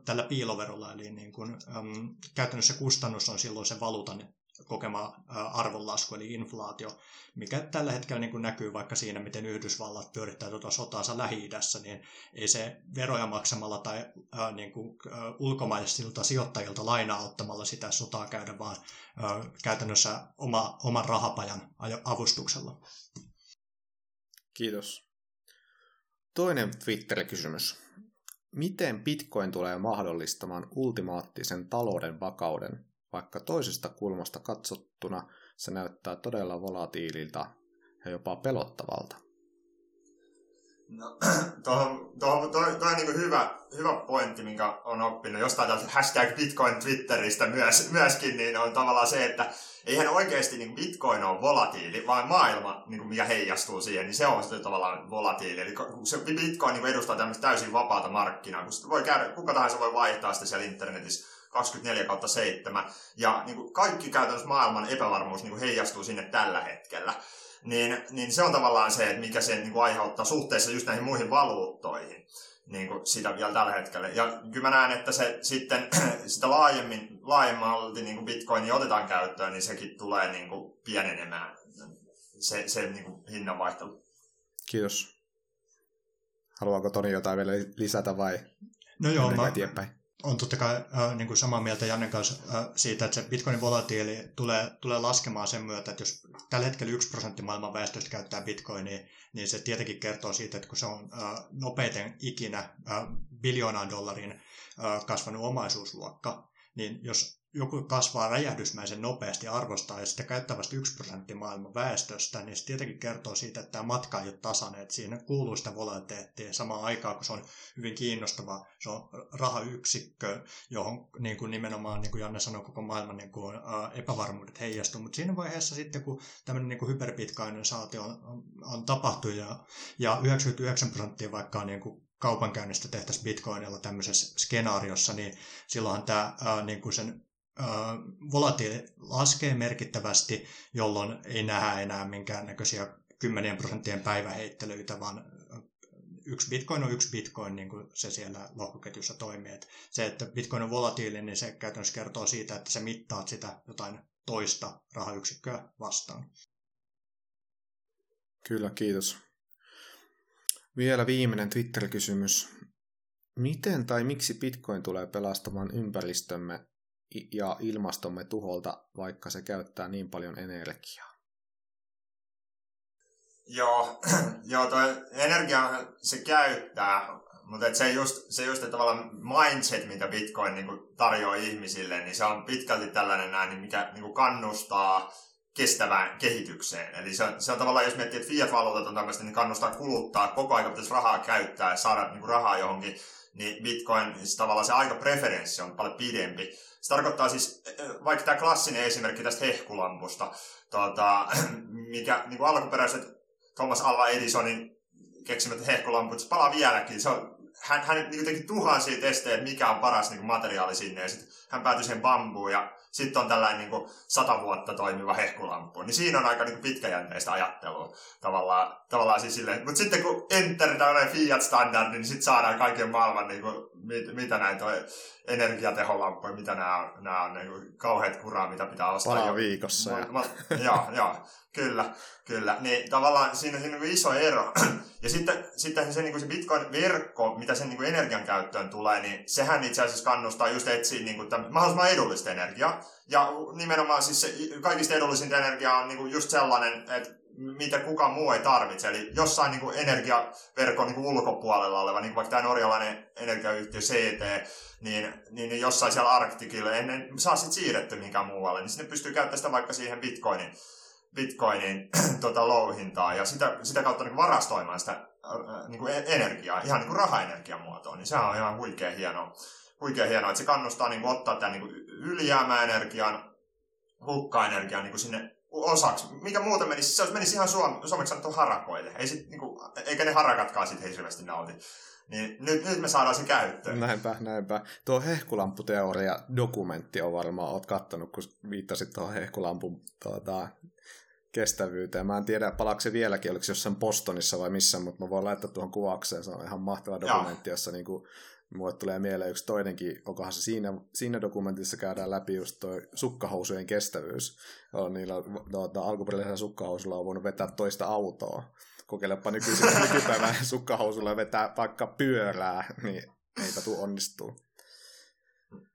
tällä piiloverolla, eli niin kun, ähm, käytännössä kustannus on silloin se valuutan kokema arvonlasku, eli inflaatio, mikä tällä hetkellä niin kun näkyy vaikka siinä, miten Yhdysvallat pyörittää tuota sotaansa Lähi-idässä, niin ei se veroja maksamalla tai äh, niin kun, äh, ulkomaisilta sijoittajilta lainaa ottamalla sitä sotaa käydä, vaan äh, käytännössä oma, oman rahapajan avustuksella. Kiitos. Toinen Twitter-kysymys. Miten Bitcoin tulee mahdollistamaan ultimaattisen talouden vakauden, vaikka toisesta kulmasta katsottuna se näyttää todella volatiililta ja jopa pelottavalta? No, tuohon, tuohon, toi, toi on niin hyvä, hyvä pointti, minkä on oppinut jostain tällaista hashtag Bitcoin Twitteristä myös, myöskin, niin on tavallaan se, että eihän oikeasti niin Bitcoin ole volatiili, vaan maailma, niin kuin mikä heijastuu siihen, niin se on sitten tavallaan volatiili. Eli se Bitcoin niin edustaa tämmöistä täysin vapaata markkinaa, kun voi käydä, kuka tahansa voi vaihtaa sitä siellä internetissä 24 kautta 7, ja niin kuin kaikki käytännössä maailman epävarmuus niin kuin heijastuu sinne tällä hetkellä niin, niin se on tavallaan se, että mikä se niin kuin aiheuttaa suhteessa just näihin muihin valuuttoihin niin kuin sitä vielä tällä hetkellä. Ja kyllä mä näen, että se sitten sitä laajemmin, laajemmalti niin kuin Bitcoin otetaan käyttöön, niin sekin tulee niin kuin pienenemään se, se niin kuin hinnanvaihtelu. Kiitos. Haluaako Toni jotain vielä lisätä vai No joo, mä, eteenpäin? On totta kai äh, niin kuin samaa mieltä Jannen kanssa äh, siitä, että se bitcoinin volatiili tulee, tulee laskemaan sen myötä, että jos tällä hetkellä yksi prosentti maailman väestöstä käyttää bitcoinia, niin se tietenkin kertoo siitä, että kun se on äh, nopeiten ikinä äh, biljoonaan dollarin äh, kasvanut omaisuusluokka, niin jos joku kasvaa räjähdysmäisen nopeasti arvostaa ja sitä käyttää vasta 1 prosentti maailman väestöstä, niin se tietenkin kertoo siitä, että tämä matka ei ole tasainen, että siinä kuuluu sitä volatiliteettia samaan aikaan, kun se on hyvin kiinnostava, se on rahayksikkö, johon niin kuin nimenomaan, niin kuin Janne sanoi, koko maailman niin kuin, ä, epävarmuudet heijastuu, mutta siinä vaiheessa sitten, kun tämmöinen niin hyperbitcoinisaatio on, on, on tapahtunut ja, ja 99 prosenttia vaikka niin kuin kaupankäynnistä tehtäisiin bitcoinilla tämmöisessä skenaariossa, niin silloinhan tämä ää, niin kuin sen volatiili laskee merkittävästi, jolloin ei nähdä enää minkäännäköisiä kymmenien prosenttien päiväheittelyitä, vaan yksi bitcoin on yksi bitcoin, niin kuin se siellä lohkoketjussa toimii. Et se, että bitcoin on volatiili, niin se käytännössä kertoo siitä, että se mittaat sitä jotain toista rahayksikköä vastaan. Kyllä, kiitos. Vielä viimeinen Twitter-kysymys. Miten tai miksi Bitcoin tulee pelastamaan ympäristömme ja ilmastomme tuholta, vaikka se käyttää niin paljon energiaa? Joo, joo toi energia se käyttää, mutta et se just, se just tavallaan mindset, mitä Bitcoin niin tarjoaa ihmisille, niin se on pitkälti tällainen näin, mikä niin kannustaa kestävään kehitykseen. Eli se, se on tavallaan, jos miettii, että fiat-valuutat on tämmöistä, niin kannustaa kuluttaa, koko ajan pitäisi rahaa käyttää ja saada niin rahaa johonkin, niin Bitcoin, siis tavallaan se aika preferenssi on paljon pidempi. Se tarkoittaa siis, vaikka tämä klassinen esimerkki tästä hehkulampusta, tuota, mikä niin kuin alkuperäiset Thomas Alva Edisonin keksimät hehkulamput, se palaa vieläkin. Se on, hän, hän niin teki tuhansia testejä, että mikä on paras niin kuin materiaali sinne, ja sitten hän päätyi siihen bambuun, ja sitten on tällainen niin kuin sata vuotta toimiva hehkulampu. Niin siinä on aika niin kuin pitkäjänteistä ajattelua tavallaan, tavallaan siis silleen. Mutta sitten kun enter tällainen Fiat-standardi, niin sitten saadaan kaiken maailman, niin kuin, mit, mitä näitä on, energiateholampuja, mitä nämä on, nämä on niin kuin, kauheat kuraa, mitä pitää ostaa. Paljon viikossa. Ma, ma, joo, joo, kyllä, kyllä. Niin tavallaan siinä on niin iso ero. ja sitten, sitten se, niin kuin se Bitcoin-verkko, mitä sen niin kuin energian käyttöön tulee, niin sehän itse asiassa kannustaa just etsiä niin kuin tämän, mahdollisimman edullista energiaa. Ja nimenomaan siis se kaikista edullisinta energiaa on niin kuin just sellainen, että mitä kukaan muu ei tarvitse. Eli jossain niin kuin energiaverkon niin kuin ulkopuolella oleva, niin kuin vaikka tämä norjalainen energiayhtiö CT, niin, niin, niin jossain siellä Arktikilla, ennen saa sitten siirretty mihinkään muualle, niin sinne pystyy käyttämään sitä vaikka siihen bitcoinin, bitcoinin tota, louhintaan. Ja sitä, sitä kautta niin varastoimaan sitä äh, niin kuin energiaa, ihan niin kuin rahaenergian muotoon, niin sehän on ihan huikea hienoa, huikea hienoa että se kannustaa niin kuin, ottaa tämän niin kuin ylijäämäenergian, hukkaenergian niin kuin sinne osaksi. Mikä muuta menisi? Se menisi ihan suom- suomeksi sanottu harakoille. Ei sit, niinku, eikä ne harakatkaan sit hirveästi nauti. Niin nyt, nyt me saadaan se käyttöön. Näinpä, näinpä. Tuo hehkulamputeoria dokumentti on varmaan, oot kattonut, kun viittasit tuohon hehkulampun tuota, kestävyyteen. Mä en tiedä, palaako se vieläkin, oliko se jossain Bostonissa vai missä, mutta mä voin laittaa tuohon kuvaukseen. Se on ihan mahtava dokumentti, jossa niin kuin, mulle tulee mieleen yksi toinenkin, onkohan se siinä, siinä dokumentissa käydään läpi just toi sukkahousujen kestävyys. On niillä tuota, alkuperäisellä sukkahousulla on voinut vetää toista autoa. Kokeilepa nykyisin nykypäivän sukkahousulla vetää vaikka pyörää, niin eipä tuu onnistuu.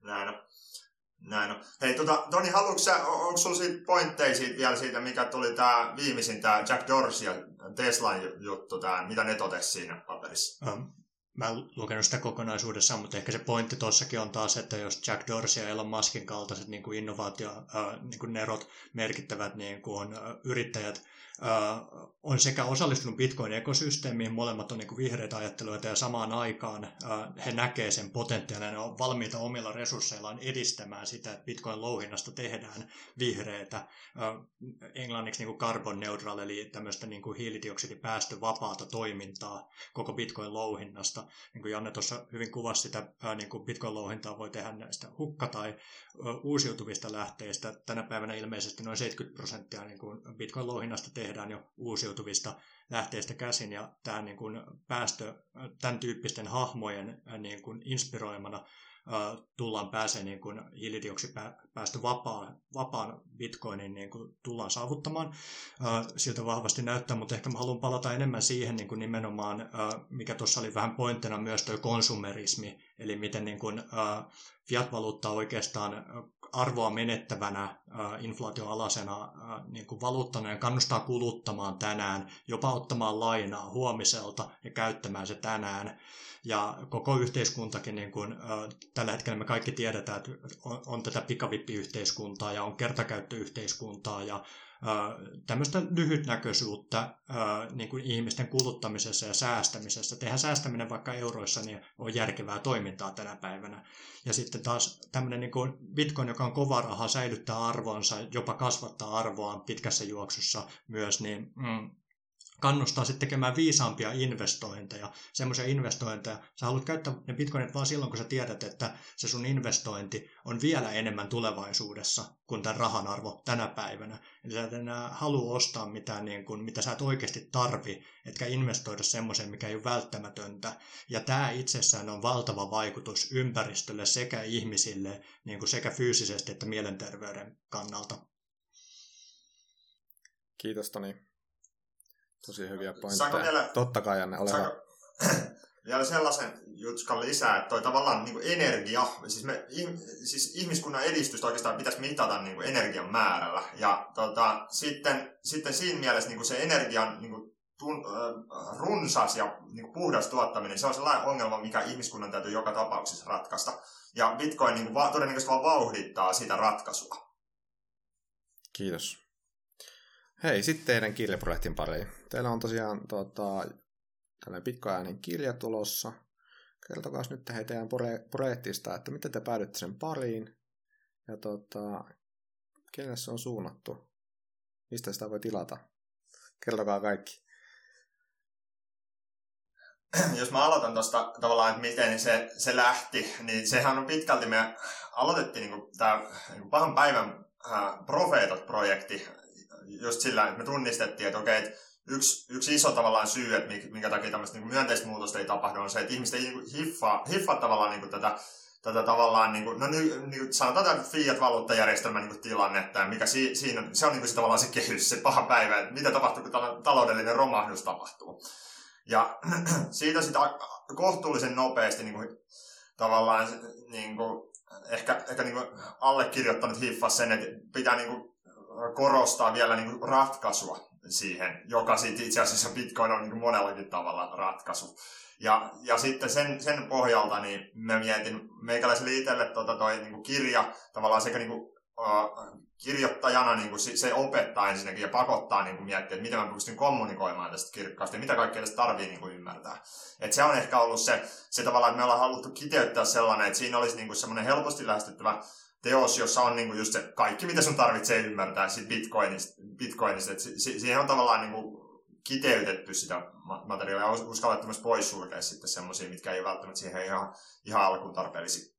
Näin on. Näin on. Hei, tota, Toni, haluatko sä, onko sulla siitä pointteja siitä vielä siitä, mikä tuli tämä viimeisin, tämä Jack Dorsey ja Teslan juttu, tää, mitä ne totesi siinä paperissa? Um, mä en lukenut sitä kokonaisuudessaan, mutta ehkä se pointti tuossakin on taas, että jos Jack Dorsey ja Elon Muskin kaltaiset niin kuin innovaatio, äh, niin kuin nerot, merkittävät niin kuin, äh, yrittäjät on sekä osallistunut Bitcoin-ekosysteemiin, molemmat on niin vihreitä ajatteluita ja samaan aikaan he näkee sen potentiaalin ja on valmiita omilla resursseillaan edistämään sitä, että Bitcoin-louhinnasta tehdään vihreitä, englanniksi niin carbon neutral, eli tämmöistä niin kuin hiilidioksidipäästövapaata toimintaa koko Bitcoin-louhinnasta. Niin kuin Janne tuossa hyvin kuvasi sitä, niin kuin Bitcoin-louhintaa voi tehdä näistä hukka- tai uusiutuvista lähteistä. Tänä päivänä ilmeisesti noin 70 prosenttia niin kuin Bitcoin-louhinnasta tehdään jo uusiutuvista lähteistä käsin, ja tämä niin kuin päästö, tämän tyyppisten hahmojen niin kuin inspiroimana tullaan pääsee niin kuin hiilidioksidipäästö vapaan, vapaan bitcoinin niin kuin tullaan saavuttamaan. Siltä vahvasti näyttää, mutta ehkä mä haluan palata enemmän siihen niin kuin nimenomaan, mikä tuossa oli vähän pointtina myös tuo konsumerismi, eli miten niin kuin fiat-valuutta oikeastaan arvoa menettävänä, inflaatioalasena niin kuin valuuttana ja kannustaa kuluttamaan tänään, jopa ottamaan lainaa huomiselta ja käyttämään se tänään. Ja koko yhteiskuntakin, niin kuin, tällä hetkellä me kaikki tiedetään, että on, on tätä pikavippiyhteiskuntaa ja on kertakäyttöyhteiskuntaa ja tämmöistä lyhytnäköisyyttä niin kuin ihmisten kuluttamisessa ja säästämisessä. Tehdään säästäminen vaikka euroissa, niin on järkevää toimintaa tänä päivänä. Ja sitten taas tämmöinen niin kuin bitcoin, joka on kova raha, säilyttää arvoansa, jopa kasvattaa arvoaan pitkässä juoksussa myös, niin mm, kannustaa sitten tekemään viisaampia investointeja, semmoisia investointeja. Sä haluat käyttää ne bitcoinit vaan silloin, kun sä tiedät, että se sun investointi on vielä enemmän tulevaisuudessa kuin tämän rahan arvo tänä päivänä. Eli sä et enää halua ostaa mitään, niin kuin, mitä sä et oikeasti tarvi, etkä investoida semmoiseen, mikä ei ole välttämätöntä. Ja tämä itsessään on valtava vaikutus ympäristölle sekä ihmisille, niin kuin sekä fyysisesti että mielenterveyden kannalta. Kiitos Toni. Tosi hyviä pointteja. Vielä, Totta kai, Janne, ole saanko, vielä sellaisen jutskan lisää, että toi tavallaan niin energia, siis, me, siis ihmiskunnan edistystä oikeastaan pitäisi mitata niin kuin energian määrällä. Ja tota, sitten, sitten siinä mielessä niin kuin se energian niin kuin tun, äh, runsas ja niin kuin puhdas tuottaminen, se on sellainen ongelma, mikä ihmiskunnan täytyy joka tapauksessa ratkaista. Ja Bitcoin niin kuin, va, todennäköisesti vaan vauhdittaa sitä ratkaisua. Kiitos. Hei, sitten teidän kirjaprojektin pariin. Teillä on tosiaan tota, tällainen pitkäajainen kirja tulossa. Kertokaa nyt hei teidän projektista, että miten te päädytte sen pariin ja tota, kenelle se on suunnattu. Mistä sitä voi tilata? Kertokaa kaikki. Jos mä aloitan tuosta tavallaan, että miten se, se lähti, niin sehän on pitkälti, me aloitettiin niin tämä niin pahan päivän profeetat-projekti just sillä, että me tunnistettiin, että okei, että yksi, yksi iso tavallaan syy, että minkä takia tämmöistä niin myönteistä muutosta ei tapahdu, on se, että ihmiset ei niin hiffaa, hiffaa tavallaan niin kuin tätä, tätä tavallaan, niin kuin, no niin, niin sanotaan tätä fiat-valuuttajärjestelmän niin tilannetta, mikä si, siinä, se on niin kuin se, tavallaan se kehys, se paha päivä, että mitä tapahtuu, kun taloudellinen romahdus tapahtuu. Ja siitä sitä kohtuullisen nopeasti niin kuin, tavallaan niin kuin, ehkä, ehkä niin kuin allekirjoittanut hiffas sen, että pitää niin kuin, korostaa vielä niin kuin ratkaisua. siihen, joka sitten itse asiassa Bitcoin on niin monellakin tavalla ratkaisu. Ja, ja sitten sen, sen pohjalta niin mä mietin, meikäläiselle itselle tota toi niin kirja tavallaan sekä niin kuin, uh, kirjoittajana niin kuin se opettaa ensinnäkin ja pakottaa niin kuin miettiä, että miten mä pystyn kommunikoimaan tästä kirkkaasti ja mitä kaikkea tästä tarvii niin kuin ymmärtää. Et se on ehkä ollut se, se tavallaan, että me ollaan haluttu kiteyttää sellainen, että siinä olisi niin kuin semmoinen helposti lähestyttävä teos, jossa on niin kuin just se kaikki, mitä sun tarvitsee ymmärtää siitä Bitcoinista. Bitcoinista. Et siihen on tavallaan niin kuin kiteytetty sitä materiaalia ja uskallettu myös poissulkea sitten semmoisia, mitkä ei välttämättä siihen ihan, ihan alkuun tarpeellisia.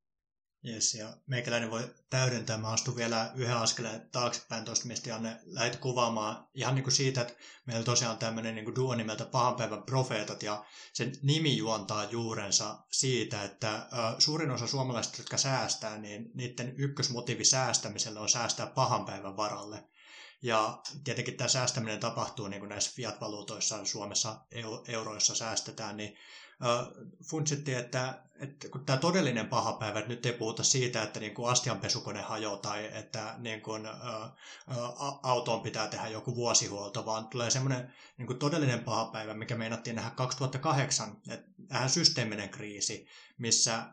Yes, ja meikäläinen voi täydentää. Mä astun vielä yhden askeleen taaksepäin tuosta, mistä Janne lähti kuvaamaan. Ihan niin kuin siitä, että meillä tosiaan tämmöinen niin duo nimeltä Pahan päivän profeetat, ja sen nimi juontaa juurensa siitä, että suurin osa suomalaisista, jotka säästää, niin niiden ykkösmotiivi säästämiselle on säästää pahan päivän varalle. Ja tietenkin tämä säästäminen tapahtuu niin kuin näissä fiat-valuutoissa, Suomessa euroissa säästetään, niin funtsittiin, että, että kun tämä todellinen paha päivä, että nyt ei puhuta siitä, että niin kuin astianpesukone hajoaa tai että niin kuin, ä, ä, autoon pitää tehdä joku vuosihuolto, vaan tulee semmoinen niin kuin todellinen paha päivä, mikä meinattiin nähdä 2008, että nähdään systeeminen kriisi, missä ä,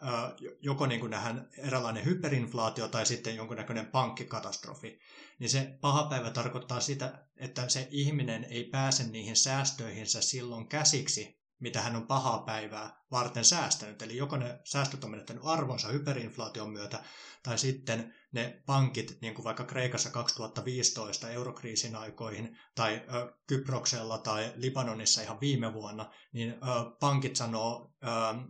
joko niin kuin nähdään eräänlainen hyperinflaatio tai sitten jonkunnäköinen pankkikatastrofi. Niin se paha päivä tarkoittaa sitä, että se ihminen ei pääse niihin säästöihinsä silloin käsiksi, mitä hän on pahaa päivää varten säästänyt. Eli joko ne säästöt on menettänyt arvonsa hyperinflaation myötä, tai sitten ne pankit, niin kuin vaikka Kreikassa 2015 eurokriisin aikoihin, tai ö, Kyproksella tai Libanonissa ihan viime vuonna, niin ö, pankit sanoo ö,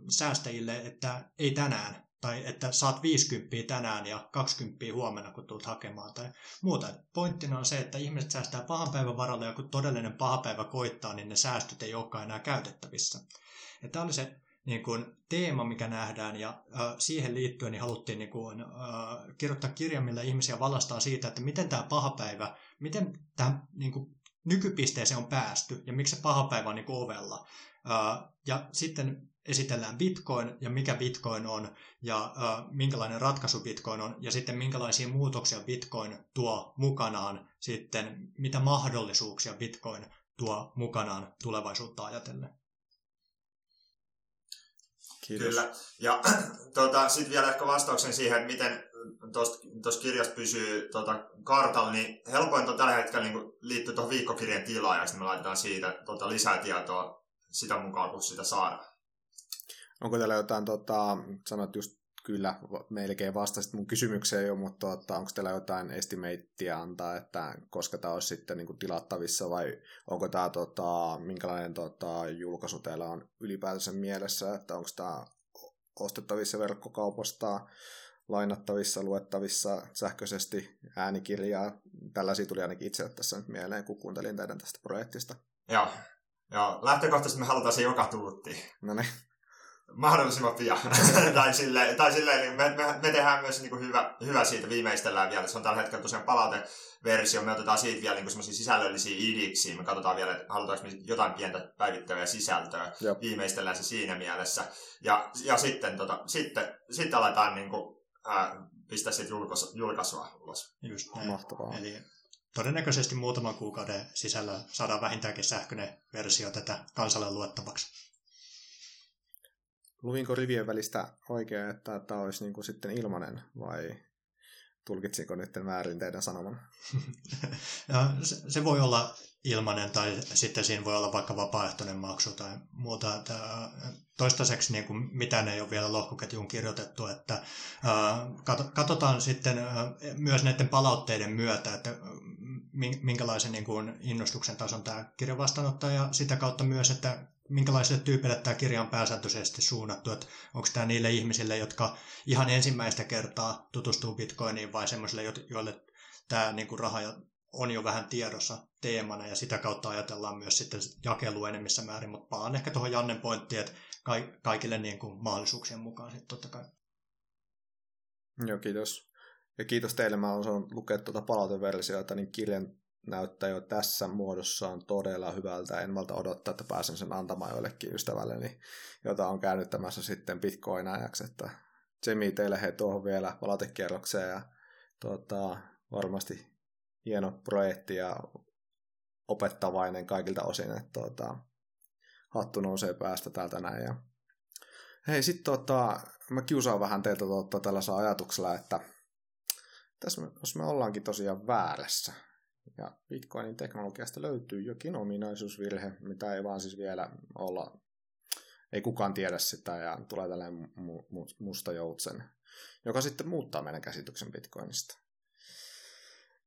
säästäjille, että ei tänään, tai että saat 50 tänään ja 20 huomenna, kun tulet hakemaan tai muuta. Pointtina on se, että ihmiset säästää pahan päivän varalle ja kun todellinen paha päivä koittaa, niin ne säästöt ei olekaan enää käytettävissä. Ja tämä oli se niin kuin, teema, mikä nähdään, ja äh, siihen liittyen niin haluttiin niin kuin, äh, kirjoittaa kirja, millä ihmisiä valastaa siitä, että miten tämä paha päivä, miten tähän niin kuin, nykypisteeseen on päästy, ja miksi se paha päivä on niin kuin, ovella. Äh, ja sitten esitellään Bitcoin ja mikä Bitcoin on ja äh, minkälainen ratkaisu Bitcoin on ja sitten minkälaisia muutoksia Bitcoin tuo mukanaan sitten, mitä mahdollisuuksia Bitcoin tuo mukanaan tulevaisuutta ajatellen. Kiitos. Kyllä. Ja tuota, sitten vielä ehkä vastauksen siihen, että miten tuossa kirjassa pysyy tuota, kartalla, niin helpointa tällä hetkellä niin liittyy tuohon viikkokirjan tilaan, ja sitten me laitetaan siitä tuota, lisää tietoa sitä mukaan, kun sitä saadaan. Onko teillä jotain, tota, sanot just kyllä melkein vastasit mun kysymykseen jo, mutta tota, onko teillä jotain estimateia antaa, että koska tämä olisi sitten niin kuin tilattavissa vai onko tämä, tota, minkälainen tota, julkaisu teillä on ylipäätänsä mielessä, että onko tämä ostettavissa verkkokaupasta, lainattavissa, luettavissa sähköisesti äänikirjaa. Tällaisia tuli ainakin itse tässä nyt mieleen, kun kuuntelin teidän tästä projektista. Joo, Joo. lähtökohtaisesti me halutaan se joka tuutti. No niin mahdollisimman pian. tai silleen, tai silleen niin me, me, me, tehdään myös niin kuin hyvä, hyvä siitä, viimeistellään vielä. Se on tällä hetkellä tosiaan palauteversio. Me otetaan siitä vielä niin semmoisia sisällöllisiä idiksiä. Me katsotaan vielä, että halutaanko me jotain pientä päivittävää sisältöä. Jop. Viimeistellään se siinä mielessä. Ja, ja sitten, tota, sitten, sitten aletaan niin kuin, ää, pistää siitä julkaisu, julkaisua ulos. Just näin. Mahtavaa. Eli todennäköisesti muutaman kuukauden sisällä saadaan vähintäänkin sähköinen versio tätä kansalle luettavaksi luinko rivien välistä oikein, että tämä olisi niin kuin sitten ilmanen vai tulkitsinko nyt väärin teidän sanoman? ja se, se voi olla ilmanen tai sitten siinä voi olla vaikka vapaaehtoinen maksu tai muuta. Että toistaiseksi niin kuin mitään ei ole vielä lohkoketjuun kirjoitettu, että katsotaan sitten myös näiden palautteiden myötä, että minkälaisen niin kuin innostuksen tason tämä kirja vastaanottaa ja sitä kautta myös, että minkälaisille tyypeille tämä kirja on pääsääntöisesti suunnattu, että onko tämä niille ihmisille, jotka ihan ensimmäistä kertaa tutustuu bitcoiniin vai semmoisille, joille tämä niin kuin raha on jo vähän tiedossa teemana ja sitä kautta ajatellaan myös sitten jakelu enemmissä määrin, mutta palaan ehkä tuohon Jannen pointtiin, että kaikille niin kuin mahdollisuuksien mukaan sitten totta kai. Joo, kiitos. Ja kiitos teille, mä olen lukea tuota palauteversiota, niin kirjan näyttää jo tässä muodossaan todella hyvältä. En malta odottaa, että pääsen sen antamaan joillekin ystävälleni, jota on käännyttämässä sitten Bitcoin-ajaksi. Että Jemi, teille hei tuohon vielä palautekierrokseen ja tuota, varmasti hieno projekti ja opettavainen kaikilta osin, että tuota, hattu nousee päästä täältä näin. Ja... Hei, sitten tota, mä kiusaan vähän teiltä tuota, tällaisella ajatuksella, että tässä jos me ollaankin tosiaan väärässä, ja Bitcoinin teknologiasta löytyy jokin ominaisuusvirhe, mitä ei vaan siis vielä olla, ei kukaan tiedä sitä, ja tulee tällainen mu- mu- musta joutsen, joka sitten muuttaa meidän käsityksen Bitcoinista.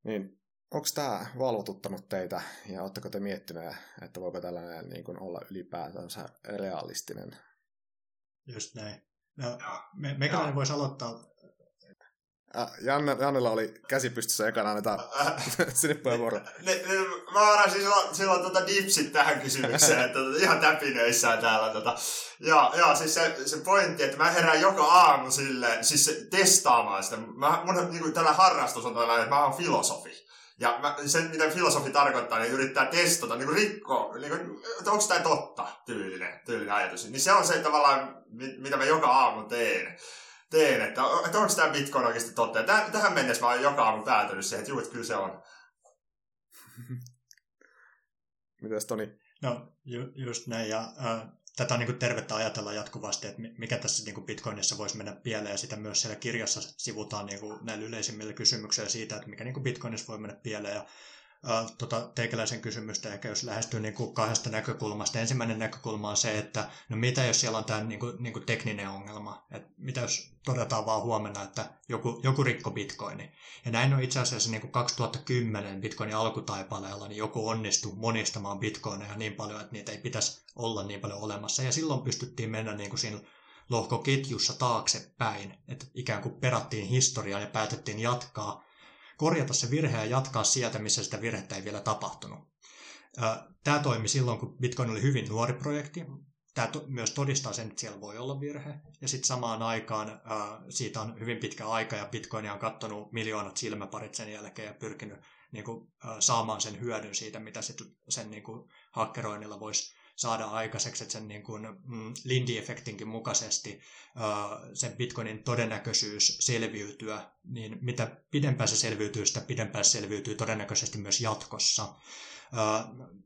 Niin onko tämä valvotuttanut teitä ja oletteko te miettineet, että voiko tällainen niin kuin olla ylipäätänsä realistinen? Just näin. No, me, meikäläinen voisi aloittaa. Janne, Jannella oli käsi pystyssä ekana, sinne puheenvuoro. Mä varasin silloin, silloin tota dipsit tähän kysymykseen, että tota, ihan täpinöissään täällä. Tota. Ja, ja siis se, se pointti, että mä herään joka aamu silleen, siis testaamaan sitä. Mä, mun niin kuin, tällä harrastus on tällainen, että mä oon filosofi. Ja mä, sen, mitä filosofi tarkoittaa, niin yrittää testata, niin rikkoa, niin kuin, että onko tämä totta, tyylinen, tyylinen ajatus. Niin se on se tavallaan, mitä mä joka aamu teen. Teen että, että onko tämä Bitcoin oikeasti totta. Ja täh, tähän mennessä mä oon joka aamu päätynyt siihen, että juu, että kyllä se on. Mitäs Toni? No, ju, just näin. Ja äh, tätä on niin kuin tervettä ajatella jatkuvasti, että mikä tässä niin kuin Bitcoinissa voisi mennä pieleen, ja sitä myös siellä kirjassa sivutaan niin kuin näillä yleisimmillä kysymyksillä siitä, että mikä niin kuin Bitcoinissa voi mennä pieleen. Ja tota, teikäläisen kysymystä ehkä jos lähestyy niin kuin kahdesta näkökulmasta. Ensimmäinen näkökulma on se, että no mitä jos siellä on tämä niin kuin, niin kuin tekninen ongelma, että mitä jos todetaan vaan huomenna, että joku, joku rikko bitcoini. Ja näin on itse asiassa niin kuin 2010 bitcoinin alkutaipaleella, niin joku onnistui monistamaan bitcoineja niin paljon, että niitä ei pitäisi olla niin paljon olemassa. Ja silloin pystyttiin mennä niin kuin siinä lohkoketjussa taaksepäin, että ikään kuin perattiin historiaa ja päätettiin jatkaa korjata se virhe ja jatkaa sieltä, missä sitä virhettä ei vielä tapahtunut. Tämä toimi silloin, kun Bitcoin oli hyvin nuori projekti. Tämä to- myös todistaa sen, että siellä voi olla virhe. Ja sitten samaan aikaan siitä on hyvin pitkä aika ja Bitcoinia on katsonut miljoonat silmäparit sen jälkeen ja pyrkinyt niin kuin, saamaan sen hyödyn siitä, mitä sit sen niin kuin, hakkeroinnilla voisi saada aikaiseksi, että sen niin kuin, mm, Lindy-efektinkin mukaisesti sen Bitcoinin todennäköisyys selviytyä, niin mitä pidempään se selviytyy, sitä pidempään se selviytyy todennäköisesti myös jatkossa.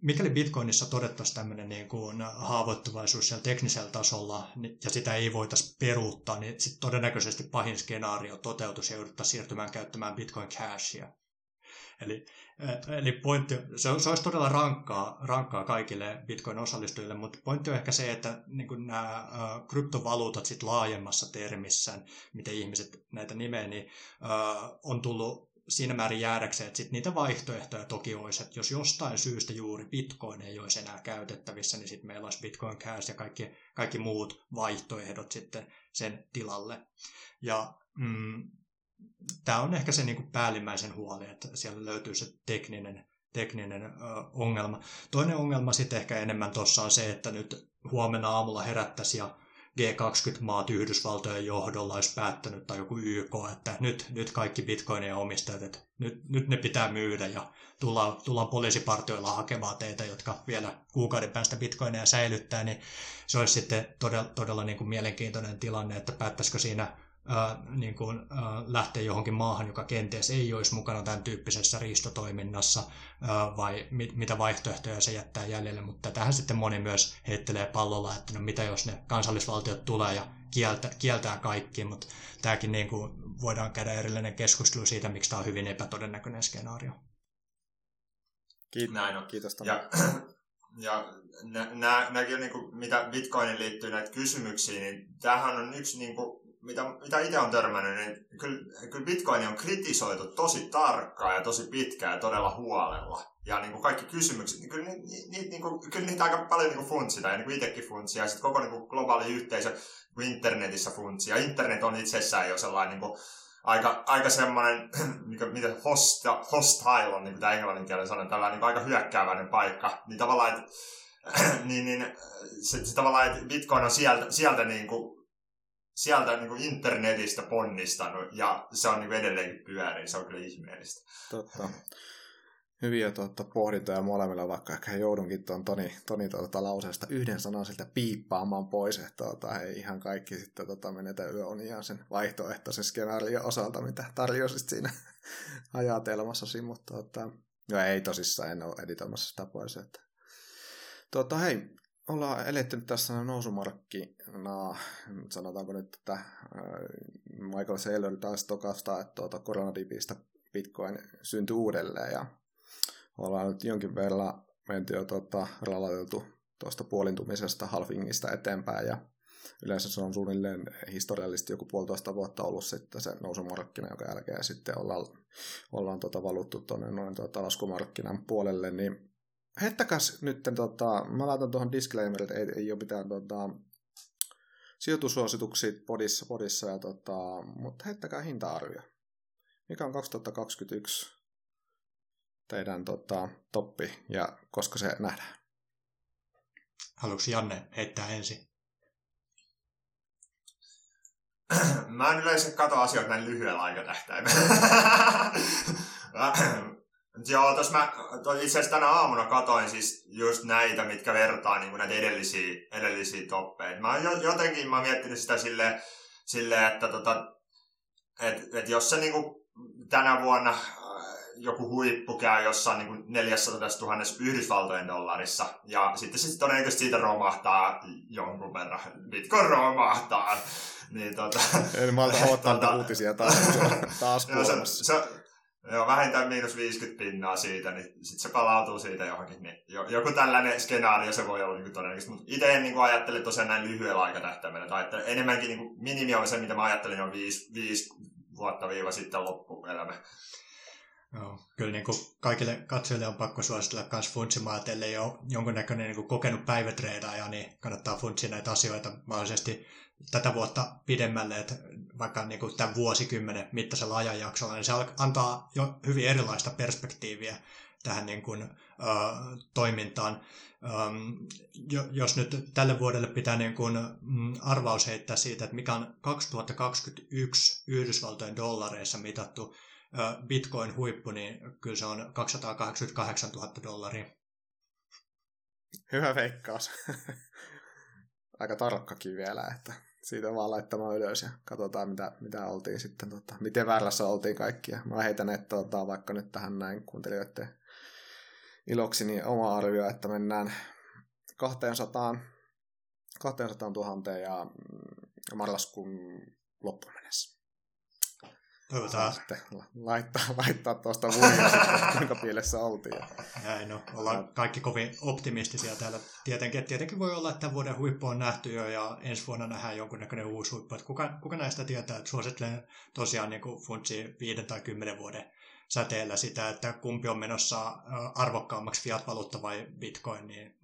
Mikäli Bitcoinissa todettaisiin tämmöinen niin kuin haavoittuvaisuus siellä teknisellä tasolla niin, ja sitä ei voitaisiin peruuttaa, niin sitten todennäköisesti pahin skenaario toteutus ja jouduttaisiin siirtymään käyttämään Bitcoin Cashia. Eli Eli pointti, se, se olisi todella rankkaa, rankkaa kaikille Bitcoin-osallistujille, mutta pointti on ehkä se, että niin kuin nämä ä, kryptovaluutat sit laajemmassa termissään, miten ihmiset näitä nimeä, niin ä, on tullut siinä määrin jäädäkseen, että sit niitä vaihtoehtoja toki olisi, että jos jostain syystä juuri Bitcoin ei olisi enää käytettävissä, niin sitten meillä olisi Bitcoin Cash ja kaikki, kaikki muut vaihtoehdot sitten sen tilalle. Ja mm, tämä on ehkä se niin kuin päällimmäisen huoli, että siellä löytyy se tekninen, tekninen ö, ongelma. Toinen ongelma sitten ehkä enemmän tuossa on se, että nyt huomenna aamulla herättäisiin ja G20-maat Yhdysvaltojen johdolla olisi päättänyt tai joku YK, että nyt, nyt kaikki bitcoinien omistajat, että nyt, nyt ne pitää myydä ja tullaan, tullaan poliisipartioilla hakemaan teitä, jotka vielä kuukauden päästä bitcoineja säilyttää, niin se olisi sitten todella, todella niin kuin mielenkiintoinen tilanne, että päättäisikö siinä äh, niin kuin, äh, lähteä johonkin maahan, joka kenties ei olisi mukana tämän tyyppisessä riistotoiminnassa, äh, vai mit, mitä vaihtoehtoja se jättää jäljelle. Mutta tähän sitten moni myös heittelee pallolla, että no mitä jos ne kansallisvaltiot tulee ja kieltä, kieltää kaikki, mutta tämäkin niin kuin, voidaan käydä erillinen keskustelu siitä, miksi tämä on hyvin epätodennäköinen skenaario. Kiitos. Näin on. Kiitos. Ja, ja nä, näkin, niin kuin, mitä Bitcoinin liittyy näitä kysymyksiä, niin tämähän on yksi niin kuin, mitä, mitä itse on törmännyt, niin kyllä, kyllä Bitcoin on kritisoitu tosi tarkkaan ja tosi pitkään ja todella huolella. Ja niin kuin kaikki kysymykset, niin kyllä, ni, ni, niin kuin, kyllä niitä aika paljon niin funtsitaan, ja niin kuin itsekin funtsia, ja sitten koko niin kuin globaali yhteisö niin internetissä funtsia. Internet on itsessään jo sellainen niin kuin, aika, aika semmoinen, mikä, mitä host, hostile on, niin kuin tämä englannin kielen sanoo, tällainen niin aika hyökkääväinen paikka. Niin tavallaan, että, niin, niin, se, se tavallaan, että Bitcoin on sieltä, sieltä niin kuin sieltä niin kuin internetistä ponnistanut ja se on niin kuin edelleenkin pyörii. Se on kyllä ihmeellistä. Totta. Hyviä tuota, pohdintoja molemmilla, vaikka ehkä joudunkin tuon Toni, Toni tuota, lauseesta yhden sanan siltä piippaamaan pois, että tuota, ei ihan kaikki sitten tuota, menetä yöuniaan sen vaihtoehtoisen skenaarion osalta, mitä tarjosit siinä ajatelmassasi, mutta tuota, Joo, ei tosissaan, en ole editoimassa sitä pois. Että... Tuota, hei, ollaan eletty tässä nousumarkkina, sanotaanko nyt, että äh, Michael Saylor taas tokasta, että tuota koronadipistä Bitcoin syntyi uudelleen ja ollaan nyt jonkin verran menty jo tuota, rallateltu tuosta puolintumisesta halfingista eteenpäin ja yleensä se on suunnilleen historiallisesti joku puolitoista vuotta ollut sitten se nousumarkkina, joka jälkeen sitten ollaan, ollaan tota valuttu tuonne noin tota laskumarkkinan puolelle, niin heittäkäs nyt, tota, mä laitan tuohon disclaimerit, ei, ei ole mitään tota, sijoitusuosituksia podissa, podissa ja tota, mutta heittäkää hinta-arvio. Mikä on 2021 teidän tota, toppi ja koska se nähdään? Haluatko Janne heittää ensin? Mä en yleensä katso asioita näin lyhyellä aikatähtäimellä. Joo, tos mä itse asiassa tänä aamuna katoin siis just näitä, mitkä vertaa niin näitä edellisiä, edellisiä toppeja. Mä jotenkin mä oon miettinyt sitä silleen, sille, että tota, et, et jos se niin kuin tänä vuonna äh, joku huippu käy jossain niin 400 000 Yhdysvaltojen dollarissa, ja sitten se todennäköisesti siitä romahtaa jonkun verran. Bitcoin romahtaa. Niin, tota, en malta odottaa tota, uutisia taas, taas se, se, joo, vähintään miinus 50 pinnaa siitä, niin sitten se palautuu siitä johonkin. Niin joku tällainen skenaario se voi olla niin todennäköisesti, mutta itse niin ajattele tosiaan näin lyhyellä aikatahtäimellä, tai että enemmänkin niin minimi on se, mitä mä ajattelin on viisi, viisi vuotta viiva sitten loppuelämä. Joo, kyllä niin kuin kaikille katsojille on pakko suositella myös funtsimaan, että ellei ole jonkunnäköinen niin kuin kokenut päivätreidaaja, niin kannattaa funtsia näitä asioita mahdollisesti tätä vuotta pidemmälle, että vaikka niin kuin tämän vuosikymmenen mittaisella ajanjaksolla, niin se antaa jo hyvin erilaista perspektiiviä tähän niin kuin, ö, toimintaan. Um, jos nyt tälle vuodelle pitää niin kuin, mm, arvaus heittää siitä, että mikä on 2021 Yhdysvaltojen dollareissa mitattu Bitcoin-huippu, niin kyllä se on 288 000 dollaria. Hyvä veikkaus. Aika tarkkakin vielä, että siitä vaan laittamaan ylös ja katsotaan, mitä, mitä oltiin sitten, tota, miten väärässä oltiin kaikkia. Mä heitän, että tota, vaikka nyt tähän näin kuuntelijoiden iloksi, niin oma arvio, että mennään 200, 200 000 ja mm, marraskuun loppuun mennessä. Toivotaan. Sitten laittaa, laittaa tuosta vuosia sitten, kuinka pielessä oltiin. Näin, no, ollaan kaikki kovin optimistisia täällä. Tietenkin, tietenkin voi olla, että vuoden huippu on nähty jo ja ensi vuonna nähdään jonkunnäköinen uusi huippu. Että kuka, kuka näistä tietää, että suosittelen tosiaan niin funtsi viiden tai kymmenen vuoden säteellä sitä, että kumpi on menossa arvokkaammaksi fiat-valuutta vai bitcoin, niin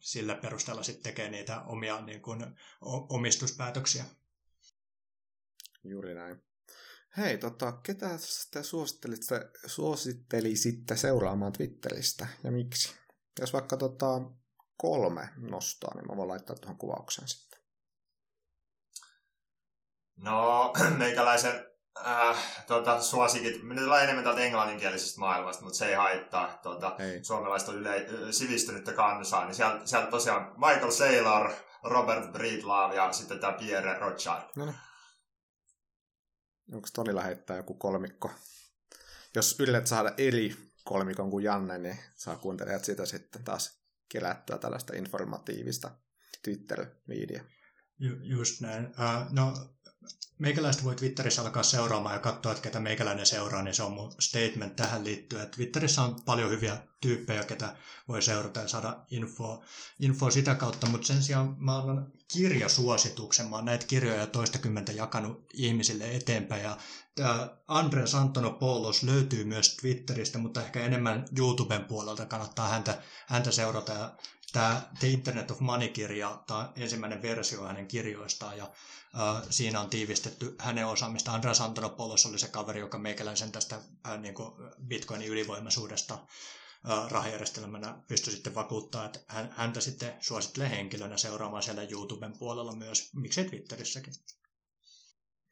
sillä perusteella sitten tekee niitä omia niin kuin, omistuspäätöksiä. Juuri näin. Hei, tota, ketä te suosittelisitte, suosittelisitte seuraamaan Twitteristä ja miksi? Jos vaikka tota, kolme nostaa, niin mä voin laittaa tuohon kuvaukseen sitten. No, meikäläisen äh, tota, suosikit, nyt ollaan enemmän täältä englanninkielisestä maailmasta, mutta se ei haittaa. Tota, suomalaista on yle, sivistynyttä kansaa, niin sieltä, sieltä tosiaan Michael Saylor, Robert Breedlove ja sitten tämä Pierre Rothschild. No niin. Onko Toni lähettää joku kolmikko? Jos yllet saada eri kolmikon kuin Janne, niin saa kuuntelijat sitä sitten taas kerättyä tällaista informatiivista Twitter-viidiä. Ju- just näin. Uh, no, meikäläistä voi Twitterissä alkaa seuraamaan ja katsoa, että ketä meikäläinen seuraa, niin se on mun statement tähän liittyen. Twitterissä on paljon hyviä tyyppejä, ketä voi seurata ja saada infoa, infoa sitä kautta, mutta sen sijaan mä annan kirjasuosituksen. Mä oon näitä kirjoja toistakymmentä jakanut ihmisille eteenpäin ja tämä Andres Antonopoulos löytyy myös Twitteristä, mutta ehkä enemmän YouTuben puolelta kannattaa häntä, häntä seurata. Ja tämä The Internet of Money-kirja, tämä ensimmäinen versio hänen kirjoistaan, ja uh, siinä on tiivistetty hänen osaamista. Andreas Antonopoulos oli se kaveri, joka meikäläisen tästä uh, niin kuin Bitcoinin ylivoimaisuudesta rahajärjestelmänä pystyi sitten vakuuttaa, että hän, häntä sitten suosittelee henkilönä seuraamaan siellä YouTuben puolella myös, miksei Twitterissäkin.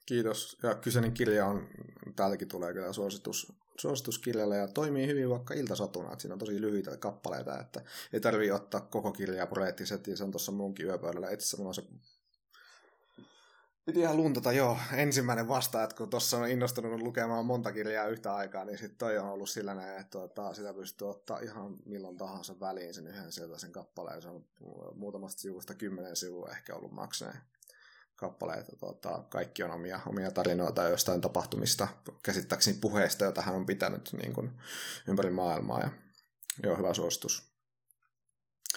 Kiitos. Ja kyseinen kirja on, täältäkin tulee kyllä suositus, suosituskirjalle ja toimii hyvin vaikka iltasatuna, että siinä on tosi lyhyitä kappaleita, että ei tarvii ottaa koko kirjaa projektisesti, ja se on tuossa munkin yöpöydällä etsissä, mulla on se Piti ihan luntata, joo. Ensimmäinen vasta, että kun tuossa on innostunut lukemaan monta kirjaa yhtä aikaa, niin sitten toi on ollut sillä näin, että tuota, sitä pystyy ottaa ihan milloin tahansa väliin sen yhden sellaisen kappaleen. Se on muutamasta sivusta kymmenen sivua ehkä ollut maksaneen kappaleita. Tuota, kaikki on omia, omia tarinoita jostain tapahtumista, käsittääkseni puheista, joita hän on pitänyt niin kuin, ympäri maailmaa. Ja, joo, hyvä suositus.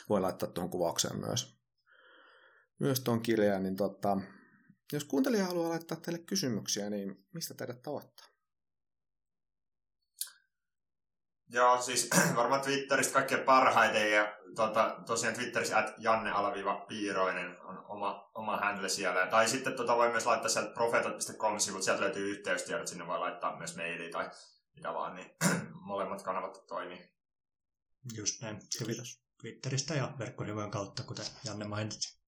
Voi laittaa tuohon kuvaukseen myös, myös tuon kirjaan, niin tota, jos kuuntelija haluaa laittaa teille kysymyksiä, niin mistä teidät tavoittaa? Joo, siis varmaan Twitteristä kaikkein parhaiten ja tota, tosiaan Twitterissä at Janne-Piiroinen on oma, oma handle siellä. Tai sitten tota, voi myös laittaa sieltä profeetat.com-sivut, sieltä löytyy yhteystiedot, sinne voi laittaa myös mailia tai mitä vaan, niin molemmat kanavat toimii. Just näin. Kiitos. Twitteristä ja verkkosivujen kautta, kuten Janne mainitsi.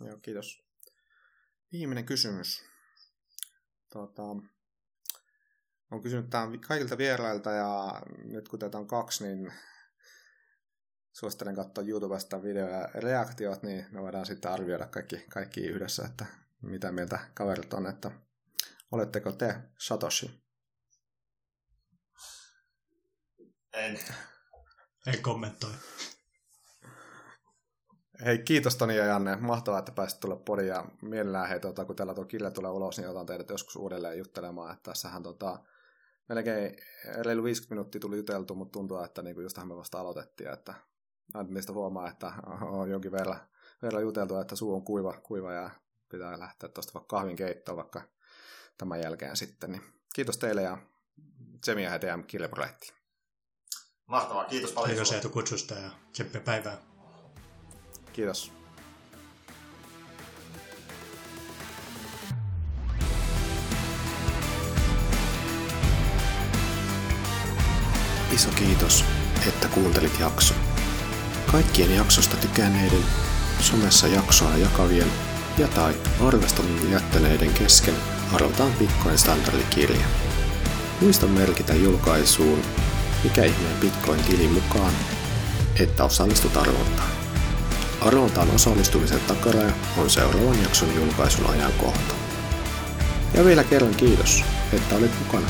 Joo, kiitos. Viimeinen kysymys. Tota, on kysynyt tämän kaikilta vierailta ja nyt kun tätä on kaksi, niin suosittelen katsoa YouTubesta video ja reaktiot, niin me voidaan sitten arvioida kaikki, kaikki yhdessä, että mitä mieltä kaverit on, että oletteko te Satoshi? En. En kommentoi. Hei, kiitos Toni ja Janne. Mahtavaa, että pääsit tulla podiin ja mielellään hei, tota, kun tällä tuo kirja tulee ulos, niin otan teidät joskus uudelleen juttelemaan. Että tässähän tota, melkein reilu 50 minuuttia tuli juteltu, mutta tuntuu, että niin just me vasta aloitettiin. Että niistä huomaa, että on jonkin verran, verran juteltu, että suu on kuiva, kuiva ja pitää lähteä tuosta vaikka kahvin keittoon vaikka tämän jälkeen sitten. Niin kiitos teille ja Tsemiä HTM kirjaprojekti. Mahtavaa, kiitos paljon. Kiitos Eetu kutsusta ja tsemppiä päivää. Kiitos. Iso kiitos, että kuuntelit jakson. Kaikkien jaksosta tykänneiden, somessa jaksoa jakavien ja tai arvostelun jättäneiden kesken arvotaan Bitcoin standardikirja. Muista merkitä julkaisuun mikä ihmeen Bitcoin-tilin mukaan, että osallistut arvontaan. Arvontaan osallistumisen takaraja on seuraavan jakson julkaisun ajankohta. Ja vielä kerran kiitos, että olit mukana.